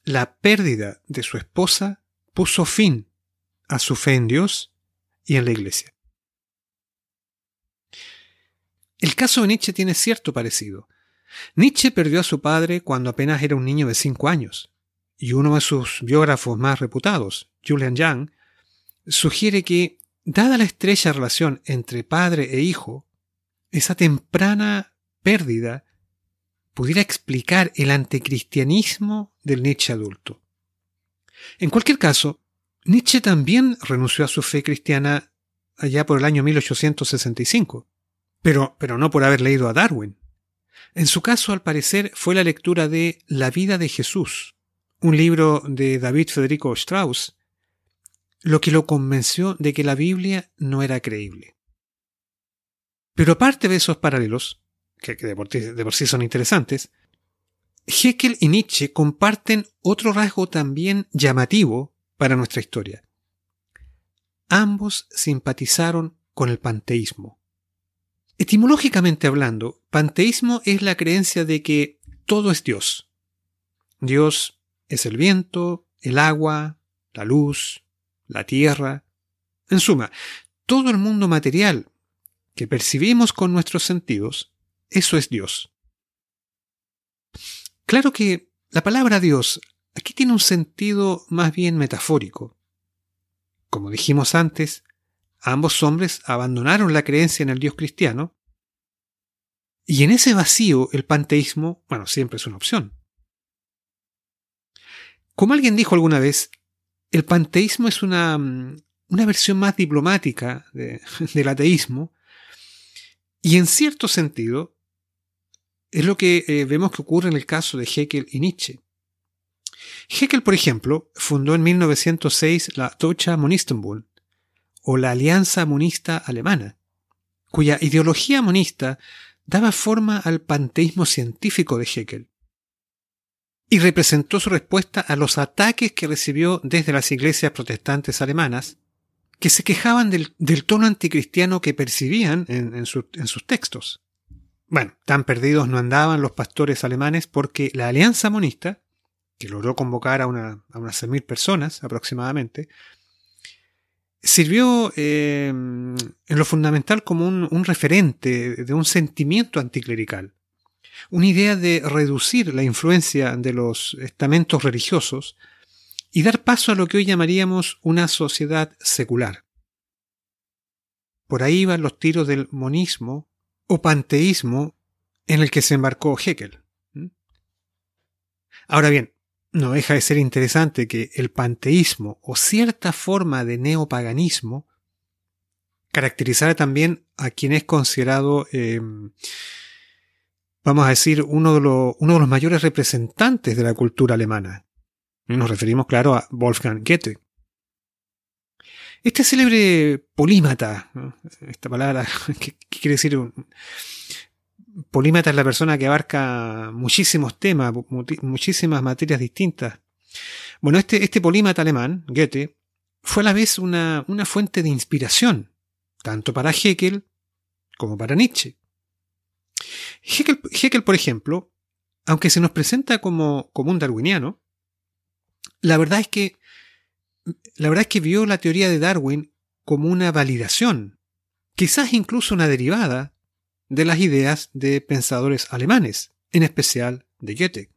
la pérdida de su esposa puso fin a su fe en Dios y en la Iglesia. El caso de Nietzsche tiene cierto parecido. Nietzsche perdió a su padre cuando apenas era un niño de cinco años, y uno de sus biógrafos más reputados, Julian Young, sugiere que Dada la estrecha relación entre padre e hijo, esa temprana pérdida pudiera explicar el anticristianismo del Nietzsche adulto. En cualquier caso, Nietzsche también renunció a su fe cristiana allá por el año 1865, pero, pero no por haber leído a Darwin. En su caso, al parecer, fue la lectura de La vida de Jesús, un libro de David Federico Strauss, lo que lo convenció de que la Biblia no era creíble. Pero aparte de esos paralelos, que de por, sí son interesantes, Heckel y Nietzsche comparten otro rasgo también llamativo para nuestra historia. Ambos simpatizaron con el panteísmo. Etimológicamente hablando, panteísmo es la creencia de que todo es Dios. Dios es el viento, el agua, la luz, la tierra, en suma, todo el mundo material que percibimos con nuestros sentidos, eso es Dios. Claro que la palabra Dios aquí tiene un sentido más bien metafórico. Como dijimos antes, ambos hombres abandonaron la creencia en el Dios cristiano, y en ese vacío el panteísmo, bueno, siempre es una opción. Como alguien dijo alguna vez, el panteísmo es una, mm, una versión más diplomática (laughs) del ateísmo y en cierto sentido es lo que eh, vemos que ocurre en el caso de Haeckel y Nietzsche. Haeckel, por ejemplo, fundó en 1906 la Deutsche Monistenbund, o la Alianza Monista Alemana, cuya ideología monista daba forma al panteísmo científico de Haeckel y representó su respuesta a los ataques que recibió desde las iglesias protestantes alemanas, que se quejaban del, tono anticristiano que percibían en, sus textos. Bueno, tan perdidos no andaban los pastores alemanes porque la Alianza Monista, que logró convocar a, a unas 6.000 personas aproximadamente, sirvió eh, en lo fundamental como un, referente de un sentimiento anticlerical, una idea de reducir la influencia de los estamentos religiosos y dar paso a lo que hoy llamaríamos una sociedad secular. Por ahí van los tiros del monismo o panteísmo en el que se embarcó Hegel. Ahora bien, no deja de ser interesante que el panteísmo o cierta forma de neopaganismo caracterizara también a quien es considerado, em, vamos a decir, uno de, uno de los mayores representantes de la cultura alemana. Nos referimos, claro, a Wolfgang Goethe. Este célebre polímata, esta palabra, (laughs) ¿qué, quiere decir? Polímata es la persona que abarca muchísimos temas, muchísimas materias distintas. Bueno, este, este polímata alemán, Goethe, fue a la vez una, una fuente de inspiración, tanto para Hegel como para Nietzsche. Hegel, por ejemplo, aunque se nos presenta como, como un darwiniano, la verdad es que la verdad es que vio la teoría de Darwin como una validación, quizás incluso una derivada de las ideas de pensadores alemanes, en especial de Goethe.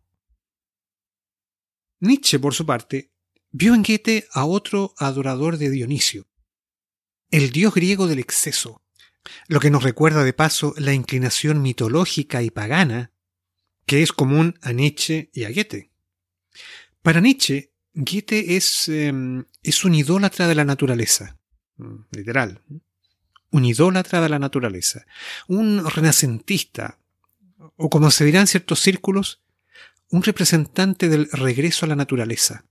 Nietzsche, por su parte, vio en Goethe a otro adorador de Dionisio, el dios griego del exceso, lo que nos recuerda de paso la inclinación mitológica y pagana que es común a Nietzsche y a Goethe. Para Nietzsche, Goethe es, em, un idólatra de la naturaleza, literal un idólatra de la naturaleza, un renacentista, o como se dirá en ciertos círculos, un representante del regreso a la naturaleza.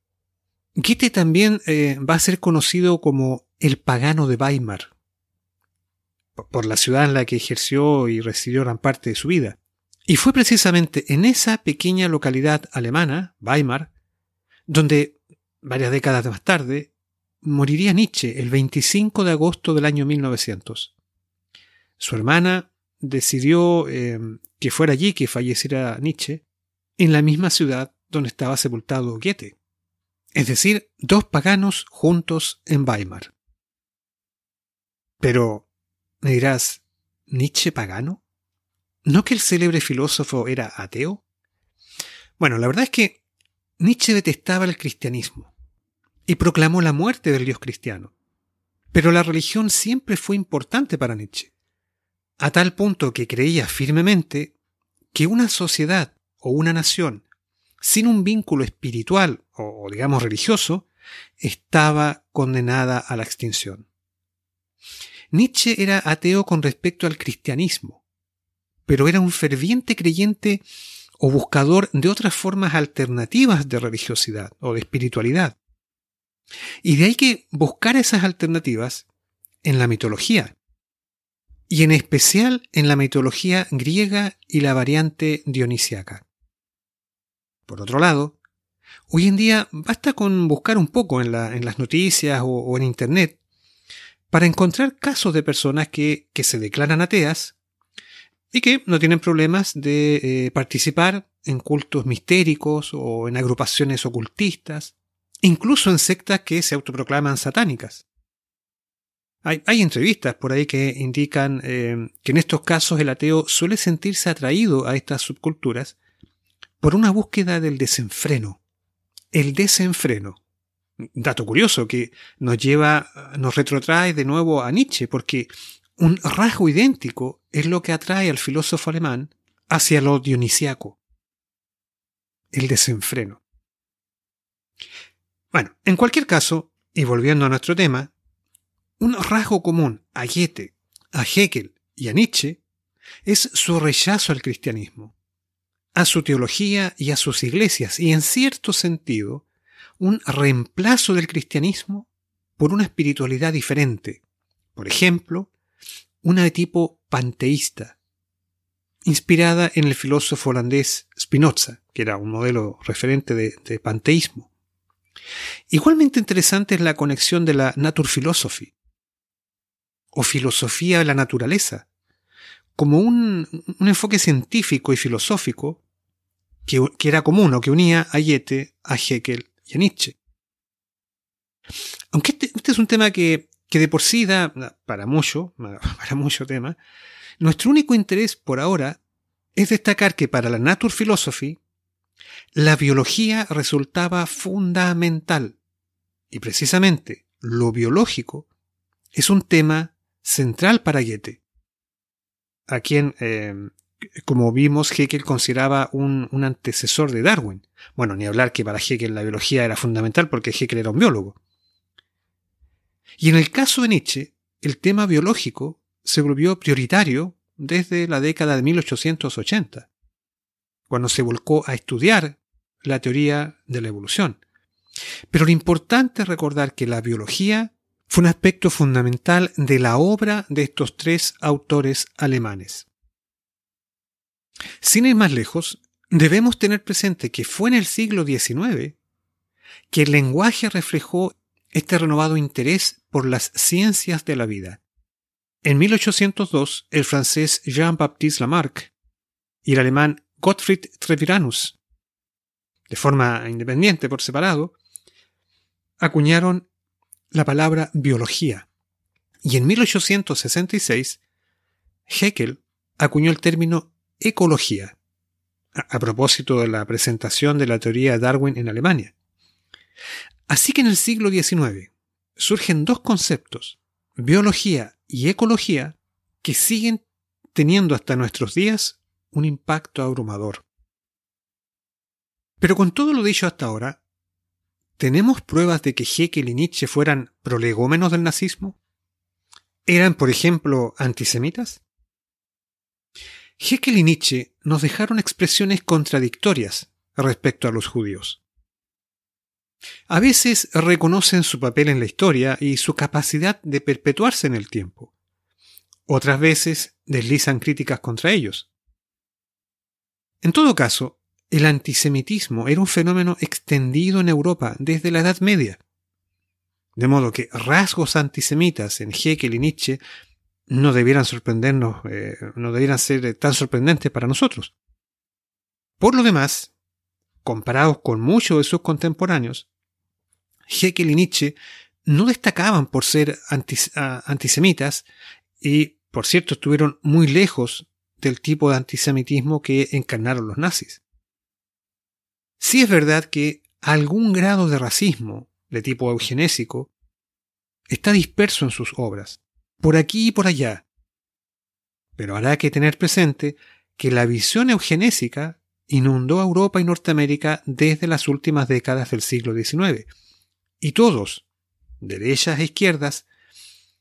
Goethe también eh, va a ser conocido como el pagano de Weimar, por la ciudad en la que ejerció y residió gran parte de su vida. Y fue precisamente en esa pequeña localidad alemana, Weimar, donde varias décadas más tarde moriría Nietzsche el 25 de agosto del año 1900. Su hermana decidió eh, que fuera allí que falleciera Nietzsche, en la misma ciudad donde estaba sepultado Goethe. Es decir, dos paganos juntos en Weimar. Pero, me dirás, ¿Nietzsche pagano? ¿No que el célebre filósofo era ateo? Bueno, la verdad es que Nietzsche detestaba el cristianismo y proclamó la muerte del Dios cristiano. Pero la religión siempre fue importante para Nietzsche, a tal punto que creía firmemente que una sociedad o una nación sin un vínculo espiritual o, digamos religioso estaba condenada a la extinción. Nietzsche era ateo con respecto al cristianismo, pero era un ferviente creyente o buscador de otras formas alternativas de religiosidad o de espiritualidad. Y de ahí que buscar esas alternativas en la mitología, y en especial en la mitología griega y la variante dionisiaca. Por otro lado, hoy en día basta con buscar un poco en, las noticias o, en Internet para encontrar casos de personas que, se declaran ateas y que no tienen problemas de eh, participar en cultos mistéricos o en agrupaciones ocultistas incluso en sectas que se autoproclaman satánicas. Hay, entrevistas por ahí que indican eh, que en estos casos el ateo suele sentirse atraído a estas subculturas por una búsqueda del desenfreno. El desenfreno. Dato curioso que nos lleva, nos retrotrae de nuevo a Nietzsche, porque un rasgo idéntico es lo que atrae al filósofo alemán hacia lo dionisiaco. El desenfreno. Bueno, en cualquier caso, y volviendo a nuestro tema, un rasgo común a Goethe, a Hegel y a Nietzsche es su rechazo al cristianismo, a su teología y a sus iglesias, y en cierto sentido, un reemplazo del cristianismo por una espiritualidad diferente, por ejemplo, una de tipo panteísta, inspirada en el filósofo holandés Spinoza, que era un modelo referente de, panteísmo. Igualmente interesante es la conexión de la Naturphilosophie, o filosofía de la naturaleza, como un, enfoque científico y filosófico que, era común o que unía a Goethe, a Hegel y a Nietzsche. Aunque este, este, es un tema que, que de por sí da para mucho, (laughs) para mucho tema, nuestro único interés por ahora es destacar que para la Naturphilosophie la biología resultaba fundamental y precisamente lo biológico es un tema central para Goethe, a quien, eh, como vimos, Hegel consideraba un, un, antecesor de Darwin. Bueno, ni hablar que para Hegel la biología era fundamental porque Hegel era un biólogo. Y en el caso de Nietzsche, el tema biológico se volvió prioritario desde la década de 1880, cuando se volcó a estudiar la teoría de la evolución. Pero lo importante es recordar que la biología fue un aspecto fundamental de la obra de estos tres autores alemanes. Sin ir más lejos, debemos tener presente que fue en el siglo XIX que el lenguaje reflejó este renovado interés por las ciencias de la vida. En 1802, el francés Jean-Baptiste Lamarck y el alemán Gottfried Treviranus, de forma independiente por separado, acuñaron la palabra biología. Y en 1866, Haeckel acuñó el término ecología, a, propósito de la presentación de la teoría de Darwin en Alemania. Así que en el siglo XIX surgen dos conceptos, biología y ecología, que siguen teniendo hasta nuestros días un impacto abrumador. Pero con todo lo dicho hasta ahora, ¿Tenemos pruebas de que Hegel y Nietzsche fueran prolegómenos del nazismo? ¿Eran, por ejemplo, antisemitas? Hegel y Nietzsche nos dejaron expresiones contradictorias respecto a los judíos. A veces reconocen su papel en la historia y su capacidad de perpetuarse en el tiempo. Otras veces deslizan críticas contra ellos. En todo caso, el antisemitismo era un fenómeno extendido en Europa desde la Edad Media. De modo que rasgos antisemitas en Hegel y Nietzsche no debieran sorprendernos, eh, no debieran ser tan sorprendentes para nosotros. Por lo demás, comparados con muchos de sus contemporáneos, Hegel y Nietzsche no destacaban por ser antisemitas y, por cierto, estuvieron muy lejos del tipo de antisemitismo que encarnaron los nazis. Sí es verdad que algún grado de racismo de tipo eugenésico está disperso en sus obras, por aquí y por allá. Pero habrá que tener presente que la visión eugenésica inundó a Europa y Norteamérica desde las últimas décadas del siglo XIX, y todos, derechas e izquierdas,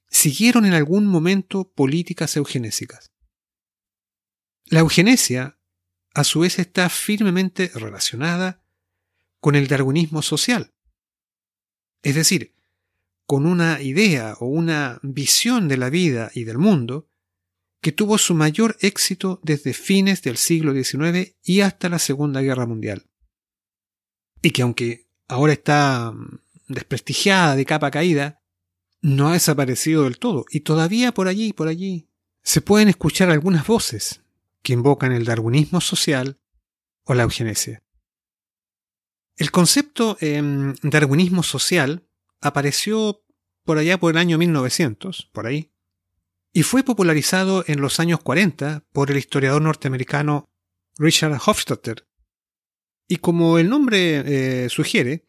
siguieron en algún momento políticas eugenésicas. La eugenesia a su vez está firmemente relacionada con el darwinismo social. Es decir, con una idea o una visión de la vida y del mundo que tuvo su mayor éxito desde fines del siglo XIX y hasta la Segunda Guerra Mundial. Y que aunque ahora está mm, desprestigiada de capa caída, no ha desaparecido del todo y todavía por allí por allí se pueden escuchar algunas voces que invocan el darwinismo social o la eugenesia. El concepto em, darwinismo social apareció por allá por el año 1900, por ahí, y fue popularizado en los años 40 por el historiador norteamericano Richard Hofstadter. Y como el nombre eh, sugiere,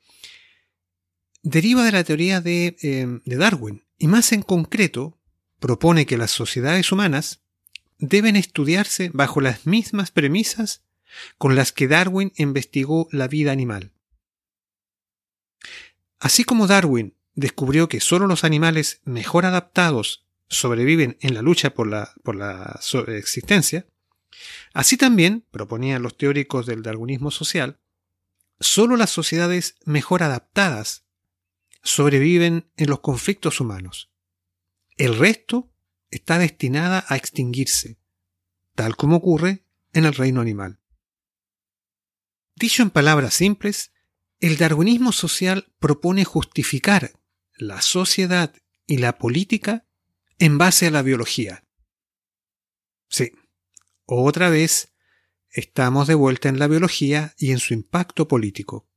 deriva de la teoría em, de Darwin, y más en concreto propone que las sociedades humanas deben estudiarse bajo las mismas premisas con las que Darwin investigó la vida animal. Así como Darwin descubrió que solo los animales mejor adaptados sobreviven en la lucha por la, por existencia, así también, proponían los teóricos del darwinismo social, solo las sociedades mejor adaptadas sobreviven en los conflictos humanos. El resto está destinada a extinguirse, tal como ocurre en el reino animal. Dicho en palabras simples, el darwinismo social propone justificar la sociedad y la política en base a la biología. Sí, otra vez estamos de vuelta en la biología y en su impacto político.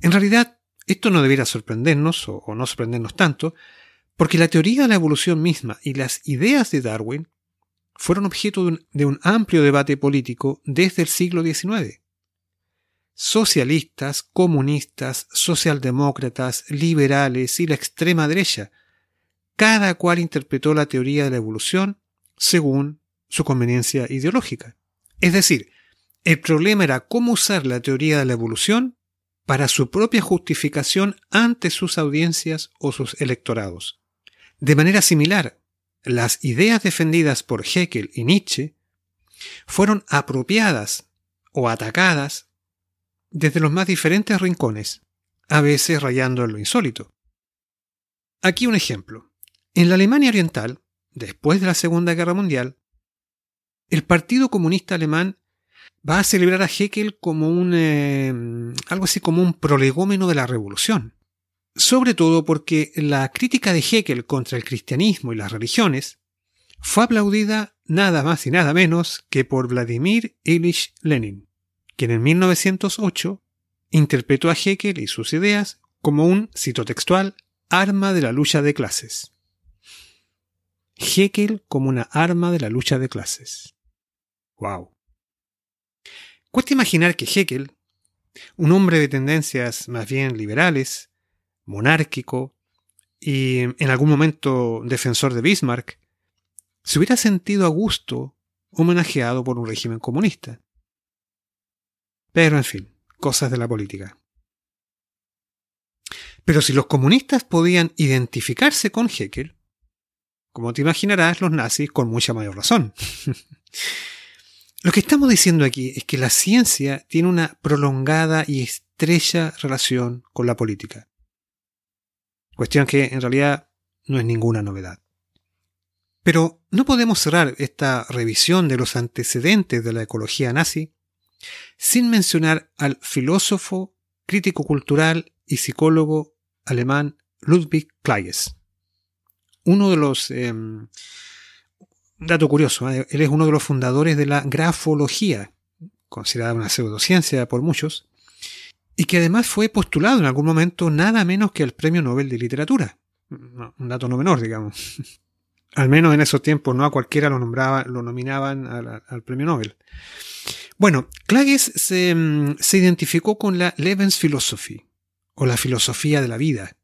En realidad, esto no debiera sorprendernos, o, no sorprendernos tanto, porque la teoría de la evolución misma y las ideas de Darwin fueron objeto de un, amplio debate político desde el siglo XIX. Socialistas, comunistas, socialdemócratas, liberales y la extrema derecha, cada cual interpretó la teoría de la evolución según su conveniencia ideológica. Es decir, el problema era cómo usar la teoría de la evolución para su propia justificación ante sus audiencias o sus electorados. De manera similar, las ideas defendidas por Heckel y Nietzsche fueron apropiadas o atacadas desde los más diferentes rincones, a veces rayando en lo insólito. Aquí un ejemplo. En la Alemania Oriental, después de la Segunda Guerra Mundial, el Partido Comunista Alemán va a celebrar a Heckel como un eh, algo así como un prolegómeno de la revolución. Sobre todo porque la crítica de Heckel contra el cristianismo y las religiones fue aplaudida nada más y nada menos que por Vladimir Ilich Lenin, quien en 1908 interpretó a Heckel y sus ideas como un, cito textual, arma de la lucha de clases. Heckel como una arma de la lucha de clases. Wow. Cuesta imaginar que Heckel, un hombre de tendencias más bien liberales, monárquico y en algún momento defensor de Bismarck, se hubiera sentido a gusto homenajeado por un régimen comunista. Pero en fin, cosas de la política. Pero si los comunistas podían identificarse con Heckel, como te imaginarás, los nazis con mucha mayor razón. (laughs) Lo que estamos diciendo aquí es que la ciencia tiene una prolongada y estrecha relación con la política. Cuestión que en realidad no es ninguna novedad. Pero no podemos cerrar esta revisión de los antecedentes de la ecología nazi sin mencionar al filósofo, crítico cultural y psicólogo alemán Ludwig Klages. Uno de los em, dato curioso, ¿eh? él es uno de los fundadores de la grafología, considerada una pseudociencia por muchos, y que además fue postulado en algún momento nada menos que al Premio Nobel de Literatura. un dato no menor, digamos. (laughs) al menos en esos tiempos, no a cualquiera lo nombraba, lo nominaban al, Premio Nobel. Bueno, Klages se, mm, se, identificó con la Lebensphilosophie, o la filosofía de la vida,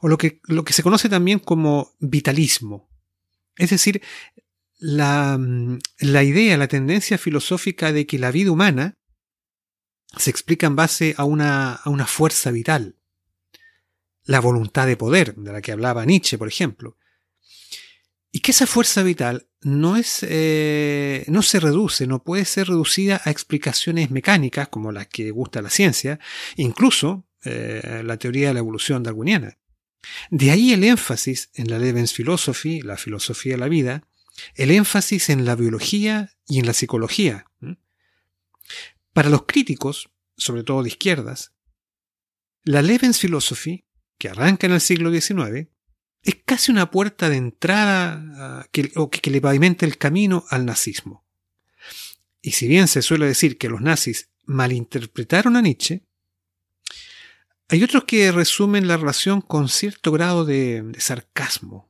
o lo que, lo que se conoce también como vitalismo, es decir, la, idea, la tendencia filosófica de que la vida humana se explica en base a una, a una fuerza vital, la voluntad de poder, de la que hablaba Nietzsche, por ejemplo. Y que esa fuerza vital no es, eh, no se reduce, no puede ser reducida a explicaciones mecánicas como las que gusta la ciencia, incluso eh, la teoría de la evolución darwiniana. De ahí el énfasis en la Lebensphilosophie, la filosofía de la vida, el énfasis en la biología y en la psicología. Para los críticos, sobre todo de izquierdas, la Lebensphilosophie, que arranca en el siglo XIX, es casi una puerta de entrada que, o que le pavimenta el camino al nazismo. Y si bien se suele decir que los nazis malinterpretaron a Nietzsche, hay otros que resumen la relación con cierto grado de, sarcasmo.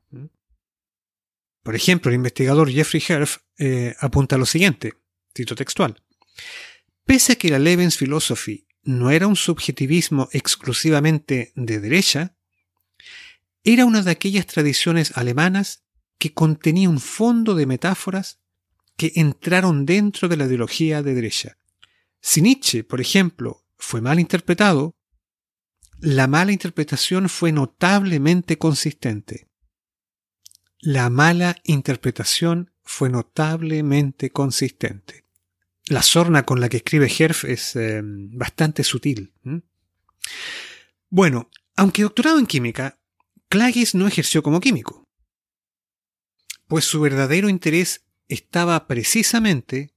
Por ejemplo, el investigador Jeffrey Herf eh, apunta lo siguiente, cito textual. Pese a que la Lebensphilosophie no era un subjetivismo exclusivamente de derecha, era una de aquellas tradiciones alemanas que contenía un fondo de metáforas que entraron dentro de la ideología de derecha. Si Nietzsche, por ejemplo, fue mal interpretado, la mala interpretación fue notablemente consistente. La mala interpretación fue notablemente consistente. La sorna con la que escribe Herf es eh, bastante sutil. Bueno, aunque doctorado en química, Klages no ejerció como químico, pues su verdadero interés estaba precisamente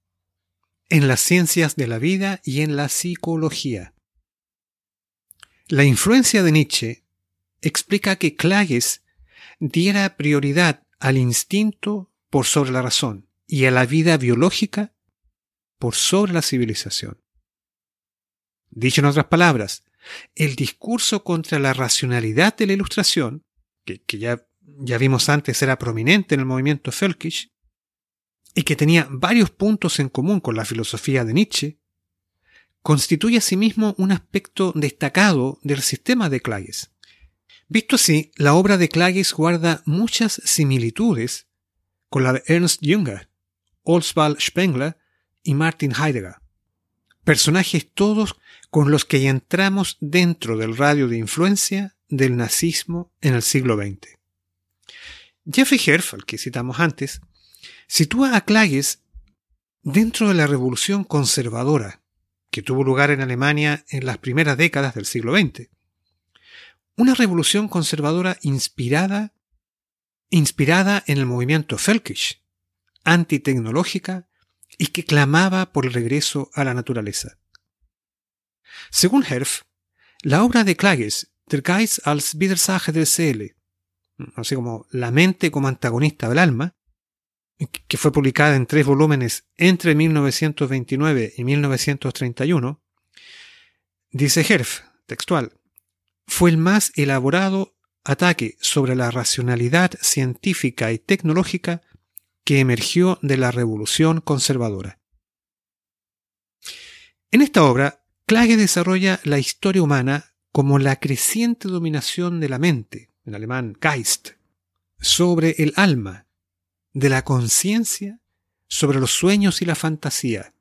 en las ciencias de la vida y en la psicología. La influencia de Nietzsche explica que Klages diera prioridad al instinto por sobre la razón y a la vida biológica por sobre la civilización. Dicho en otras palabras, el discurso contra la racionalidad de la ilustración, que, ya, ya vimos antes era prominente en el movimiento Völkisch, y que tenía varios puntos en común con la filosofía de Nietzsche, constituye asimismo un aspecto destacado del sistema de Klages. Visto así, la obra de Klages guarda muchas similitudes con la de Ernst Jünger, Oswald Spengler y Martin Heidegger. Personajes todos con los que entramos dentro del radio de influencia del nazismo en el siglo XX. Jeffrey Herf, al que citamos antes, sitúa a Klages dentro de la revolución conservadora que tuvo lugar en Alemania en las primeras décadas del siglo XX. Una revolución conservadora inspirada, inspirada en el movimiento Völkisch, antitecnológica y que clamaba por el regreso a la naturaleza. Según Herf, la obra de Klages, Der Geist als Widersacher der Seele, así como La mente como antagonista del alma, que fue publicada en tres volúmenes entre 1929 y 1931, dice Herf, textual, fue el más elaborado ataque sobre la racionalidad científica y tecnológica que emergió de la revolución conservadora. En esta obra, Klage desarrolla la historia humana como la creciente dominación de la mente, en alemán Geist, sobre el alma de la conciencia sobre los sueños y la fantasía,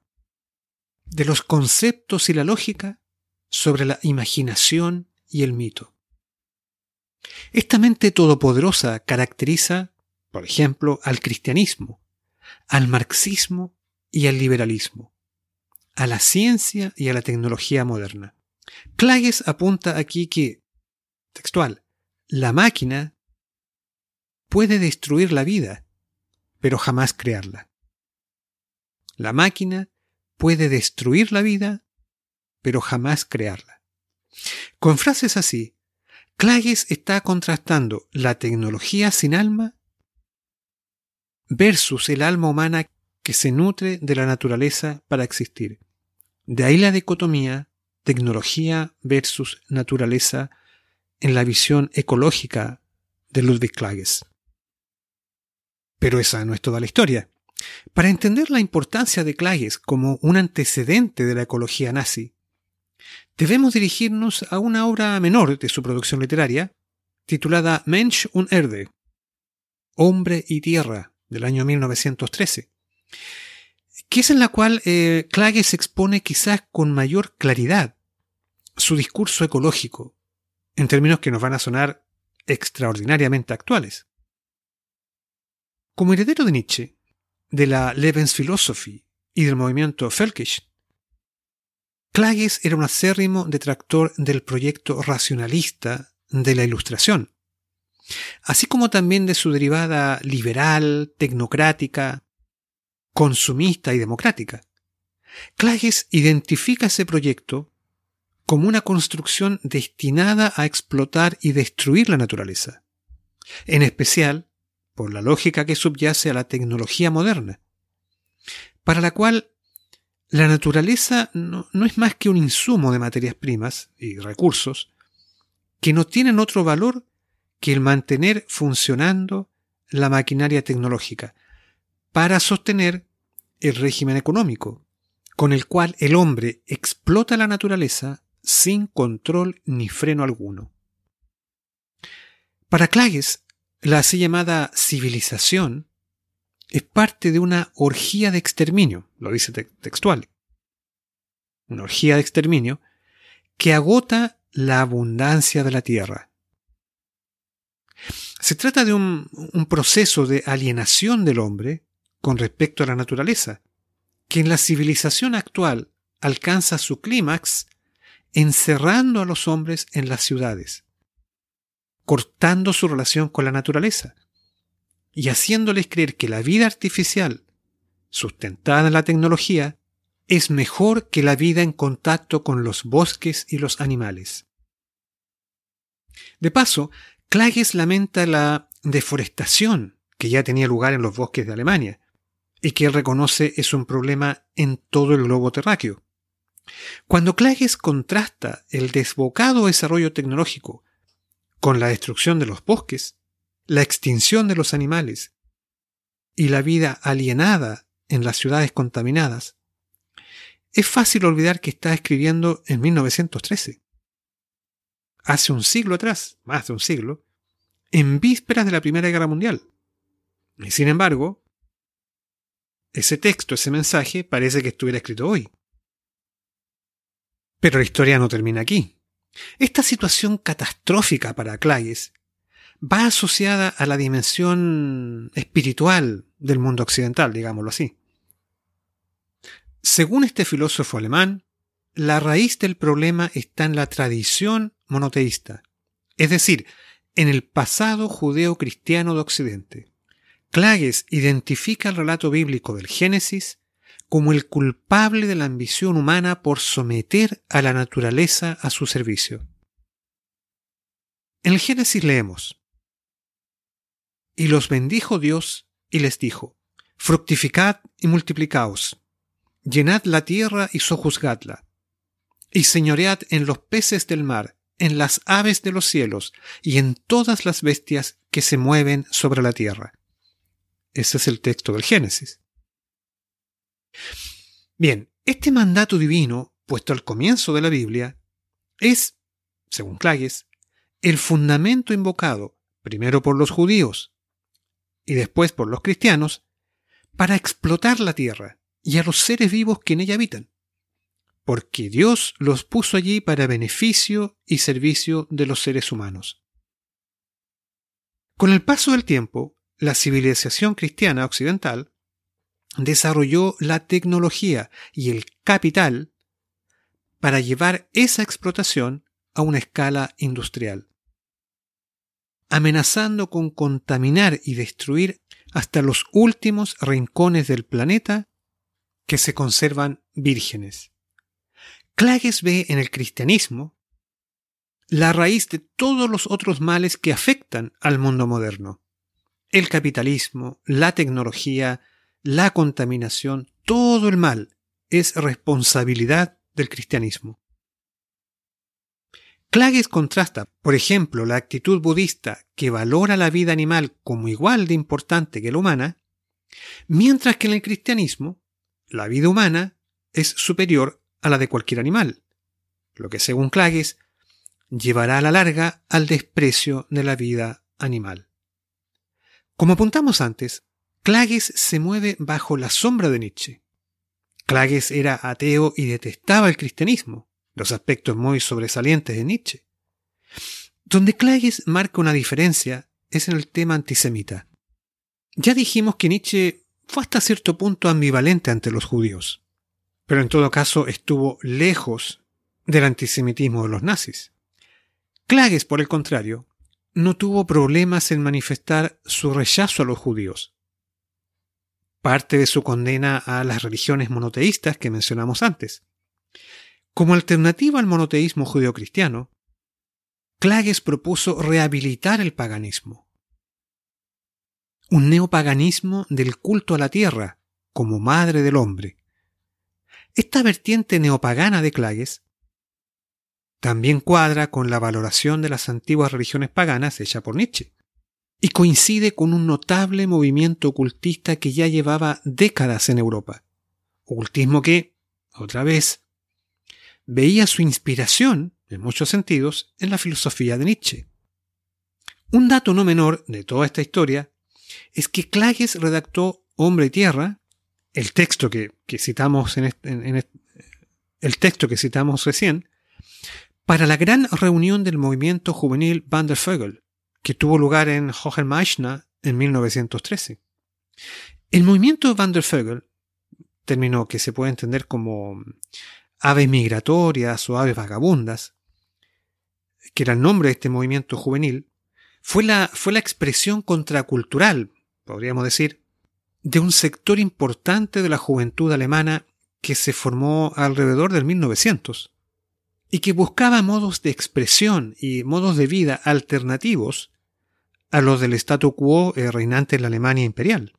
de los conceptos y la lógica sobre la imaginación y el mito. Esta mente todopoderosa caracteriza, por ejemplo, al cristianismo, al marxismo y al liberalismo, a la ciencia y a la tecnología moderna. Klages apunta aquí que, textual, la máquina puede destruir la vida, pero jamás crearla. La máquina puede destruir la vida, pero jamás crearla. Con frases así, Klages está contrastando la tecnología sin alma versus el alma humana que se nutre de la naturaleza para existir. De ahí la dicotomía tecnología versus naturaleza en la visión ecológica de Ludwig Klages. Pero esa no es toda la historia. Para entender la importancia de Klages como un antecedente de la ecología nazi, debemos dirigirnos a una obra menor de su producción literaria, titulada Mensch und Erde, Hombre y Tierra, del año 1913, que es en la cual eh, expone quizás con mayor claridad su discurso ecológico, en términos que nos van a sonar extraordinariamente actuales. Como heredero de Nietzsche, de la Lebensphilosophie y del movimiento Völkisch, Klages era un acérrimo detractor del proyecto racionalista de la Ilustración, así como también de su derivada liberal, tecnocrática, consumista y democrática. Klages identifica ese proyecto como una construcción destinada a explotar y destruir la naturaleza, en especial por la lógica que subyace a la tecnología moderna, para la cual la naturaleza no, es más que un insumo de materias primas y recursos que no tienen otro valor que el mantener funcionando la maquinaria tecnológica para sostener el régimen económico, con el cual el hombre explota la naturaleza sin control ni freno alguno. Para Klages, la así llamada civilización es parte de una orgía de exterminio, lo dice textual. Una orgía de exterminio que agota la abundancia de la tierra. Se trata de un, proceso de alienación del hombre con respecto a la naturaleza, que en la civilización actual alcanza su clímax encerrando a los hombres en las ciudades cortando su relación con la naturaleza y haciéndoles creer que la vida artificial, sustentada en la tecnología, es mejor que la vida en contacto con los bosques y los animales. De paso, Klages lamenta la deforestación que ya tenía lugar en los bosques de Alemania y que él reconoce es un problema en todo el globo terráqueo. Cuando Klages contrasta el desbocado desarrollo tecnológico con la destrucción de los bosques, la extinción de los animales y la vida alienada en las ciudades contaminadas, es fácil olvidar que está escribiendo en 1913. Hace un siglo atrás, más de un siglo, en vísperas de la Primera Guerra Mundial. Y sin embargo, ese texto, ese mensaje, parece que estuviera escrito hoy. Pero la historia no termina aquí. Esta situación catastrófica para Claes va asociada a la dimensión espiritual del mundo occidental, digámoslo así. Según este filósofo alemán, la raíz del problema está en la tradición monoteísta, es decir, en el pasado judeo-cristiano de Occidente. Klages identifica el relato bíblico del Génesis como el culpable de la ambición humana por someter a la naturaleza a su servicio. En el Génesis leemos, Y los bendijo Dios y les dijo, Fructificad y multiplicaos, llenad la tierra y sojuzgadla, y señoread en los peces del mar, en las aves de los cielos, y en todas las bestias que se mueven sobre la tierra. Ese es el texto del Génesis. Bien, este mandato divino, puesto al comienzo de la Biblia, es, según Clagues, el fundamento invocado, primero por los judíos y después por los cristianos, para explotar la tierra y a los seres vivos que en ella habitan, porque Dios los puso allí para beneficio y servicio de los seres humanos. Con el paso del tiempo, la civilización cristiana occidental desarrolló la tecnología y el capital para llevar esa explotación a una escala industrial, amenazando con contaminar y destruir hasta los últimos rincones del planeta que se conservan vírgenes. Clages ve en el cristianismo la raíz de todos los otros males que afectan al mundo moderno. El capitalismo, la tecnología, la contaminación, todo el mal es responsabilidad del cristianismo. Clages contrasta, por ejemplo, la actitud budista que valora la vida animal como igual de importante que la humana, mientras que en el cristianismo la vida humana es superior a la de cualquier animal, lo que según Clages llevará a la larga al desprecio de la vida animal. Como apuntamos antes, Klages se mueve bajo la sombra de Nietzsche. Klages era ateo y detestaba el cristianismo, los aspectos muy sobresalientes de Nietzsche. Donde Klages marca una diferencia es en el tema antisemita. Ya dijimos que Nietzsche fue hasta cierto punto ambivalente ante los judíos, pero en todo caso estuvo lejos del antisemitismo de los nazis. Klages, por el contrario, no tuvo problemas en manifestar su rechazo a los judíos parte de su condena a las religiones monoteístas que mencionamos antes. Como alternativa al monoteísmo judeocristiano, Clages propuso rehabilitar el paganismo. Un neopaganismo del culto a la tierra como madre del hombre. Esta vertiente neopagana de Clages también cuadra con la valoración de las antiguas religiones paganas hecha por Nietzsche y coincide con un notable movimiento ocultista que ya llevaba décadas en Europa. Ocultismo que, otra vez, veía su inspiración, en muchos sentidos, en la filosofía de Nietzsche. Un dato no menor de toda esta historia es que Klages redactó Hombre y Tierra, el texto que, citamos el texto que citamos recién, para la gran reunión del movimiento juvenil Van der Vogel, que tuvo lugar en Hohenmeichna en 1913. El movimiento Van der Vogel, término que se puede entender como aves migratorias o aves vagabundas, que era el nombre de este movimiento juvenil, fue la, fue la expresión contracultural, podríamos decir, de un sector importante de la juventud alemana que se formó alrededor del 1900 y que buscaba modos de expresión y modos de vida alternativos a los del statu quo eh, reinante en la Alemania imperial.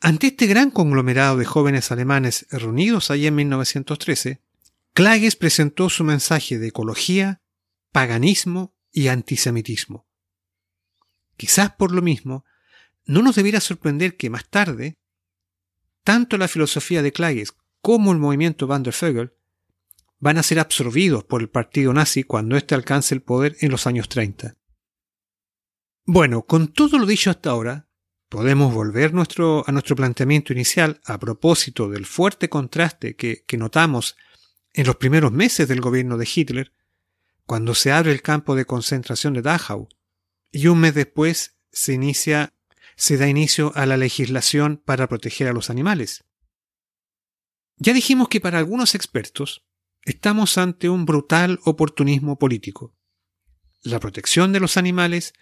Ante este gran conglomerado de jóvenes alemanes reunidos allí en 1913, Klages presentó su mensaje de ecología, paganismo y antisemitismo. Quizás por lo mismo, no nos debiera sorprender que más tarde, tanto la filosofía de Klages como el movimiento Van der Vogel van a ser absorbidos por el partido nazi cuando éste alcance el poder en los años 30. Bueno, con todo lo dicho hasta ahora, podemos volver a nuestro planteamiento inicial a propósito del fuerte contraste que notamos en los primeros meses del gobierno de Hitler, cuando se abre el campo de concentración de Dachau, y un mes después se inicia, se da inicio a la legislación para proteger a los animales. Ya dijimos que para algunos expertos estamos ante un brutal oportunismo político. La protección de los animales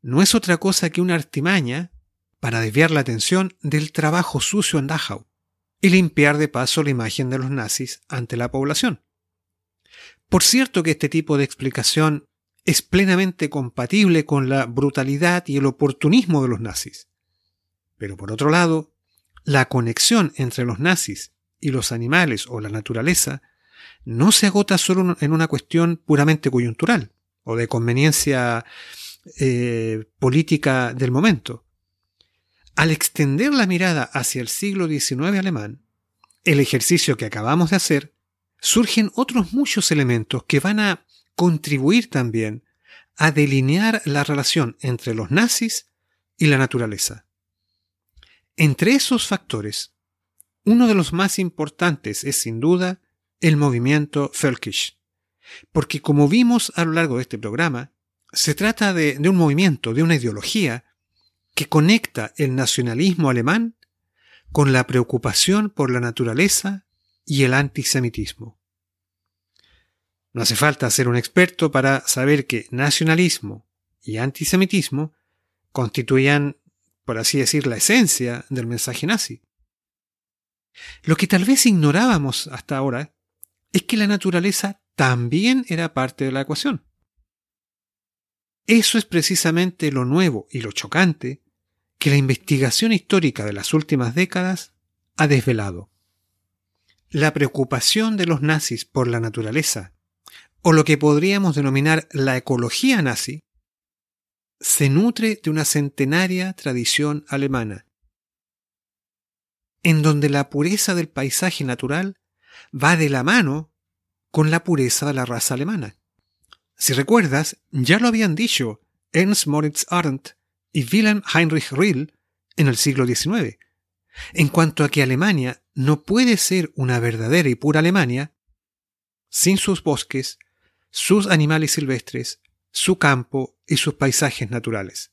no es otra cosa que una artimaña para desviar la atención del trabajo sucio en Dachau y limpiar de paso la imagen de los nazis ante la población. Por cierto que este tipo de explicación es plenamente compatible con la brutalidad y el oportunismo de los nazis. Pero por otro lado, la conexión entre los nazis y los animales o la naturaleza no se agota solo en una cuestión puramente coyuntural o de conveniencia eh, política del momento. Al extender la mirada hacia el siglo XIX alemán, el ejercicio que acabamos de hacer, surgen otros muchos elementos que van a contribuir también a delinear la relación entre los nazis y la naturaleza. Entre esos factores, uno de los más importantes es sin duda el movimiento Völkisch, porque como vimos a lo largo de este programa, se trata de, un movimiento, de una ideología que conecta el nacionalismo alemán con la preocupación por la naturaleza y el antisemitismo. No hace falta ser un experto para saber que nacionalismo y antisemitismo constituían, por así decir, la esencia del mensaje nazi. Lo que tal vez ignorábamos hasta ahora es que la naturaleza también era parte de la ecuación. Eso es precisamente lo nuevo y lo chocante que la investigación histórica de las últimas décadas ha desvelado. La preocupación de los nazis por la naturaleza, o lo que podríamos denominar la ecología nazi, se nutre de una centenaria tradición alemana, en donde la pureza del paisaje natural va de la mano con la pureza de la raza alemana. Si recuerdas, ya lo habían dicho Ernst Moritz Arndt y Wilhelm Heinrich Rill en el siglo XIX, en cuanto a que Alemania no puede ser una verdadera y pura Alemania sin sus bosques, sus animales silvestres, su campo y sus paisajes naturales.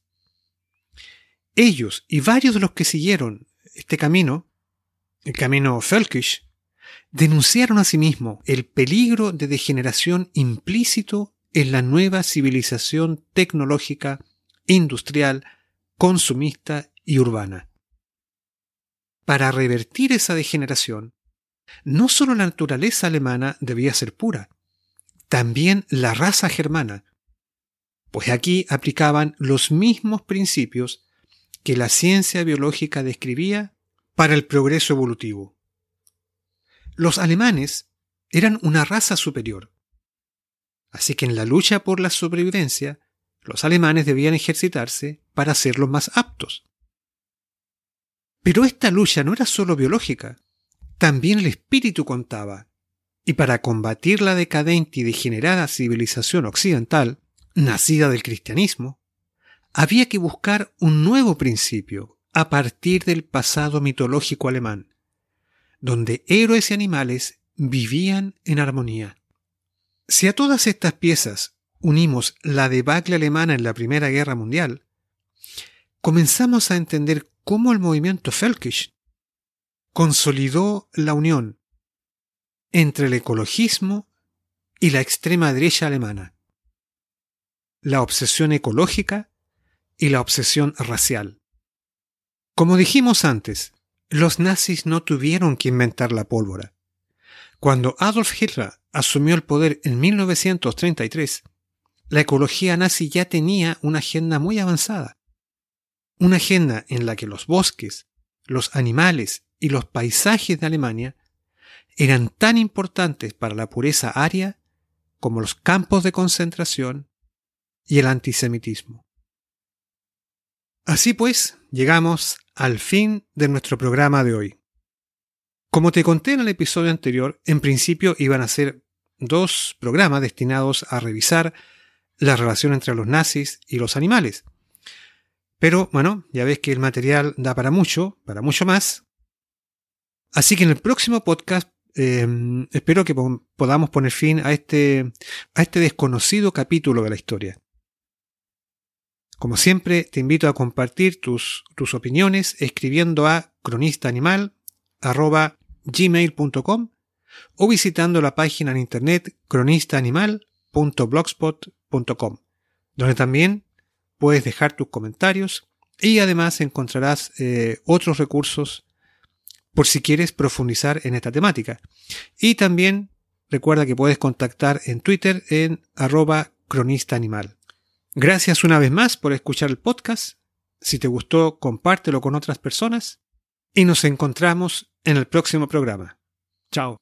Ellos y varios de los que siguieron este camino, el camino Völkisch, denunciaron asimismo el peligro de degeneración implícito en la nueva civilización tecnológica, industrial, consumista y urbana. Para revertir esa degeneración, no solo la naturaleza alemana debía ser pura, también la raza germana, pues aquí aplicaban los mismos principios que la ciencia biológica describía para el progreso evolutivo. Los alemanes eran una raza superior. Así que en la lucha por la sobrevivencia, los alemanes debían ejercitarse para ser los más aptos. Pero esta lucha no era solo biológica, también el espíritu contaba, y para combatir la decadente y degenerada civilización occidental, nacida del cristianismo, había que buscar un nuevo principio a partir del pasado mitológico alemán, donde héroes y animales vivían en armonía. Si a todas estas piezas unimos la debacle alemana en la Primera Guerra Mundial, comenzamos a entender cómo el movimiento Völkisch consolidó la unión entre el ecologismo y la extrema derecha alemana, la obsesión ecológica y la obsesión racial. Como dijimos antes, los nazis no tuvieron que inventar la pólvora. Cuando Adolf Hitler asumió el poder en 1933, la ecología nazi ya tenía una agenda muy avanzada. Una agenda en la que los bosques, los animales y los paisajes de Alemania eran tan importantes para la pureza aria como los campos de concentración y el antisemitismo. Así pues, llegamos al fin de nuestro programa de hoy. Como te conté en el episodio anterior, en principio iban a ser dos programas destinados a revisar la relación entre los nazis y los animales. Pero bueno, ya ves que el material da para mucho, para mucho más. Así que en el próximo podcast eh, espero que podamos poner fin a este, a este desconocido capítulo de la historia. Como siempre, te invito a compartir tus, tus opiniones escribiendo a cronistaanimal.gmail.com o visitando la página en internet cronistaanimal.blogspot.com, donde también puedes dejar tus comentarios y además encontrarás eh, otros recursos por si quieres profundizar en esta temática. Y también recuerda que puedes contactar en Twitter en arroba cronista animal. Gracias una vez más por escuchar el podcast. Si te gustó, compártelo con otras personas. Y nos encontramos en el próximo programa. Chao.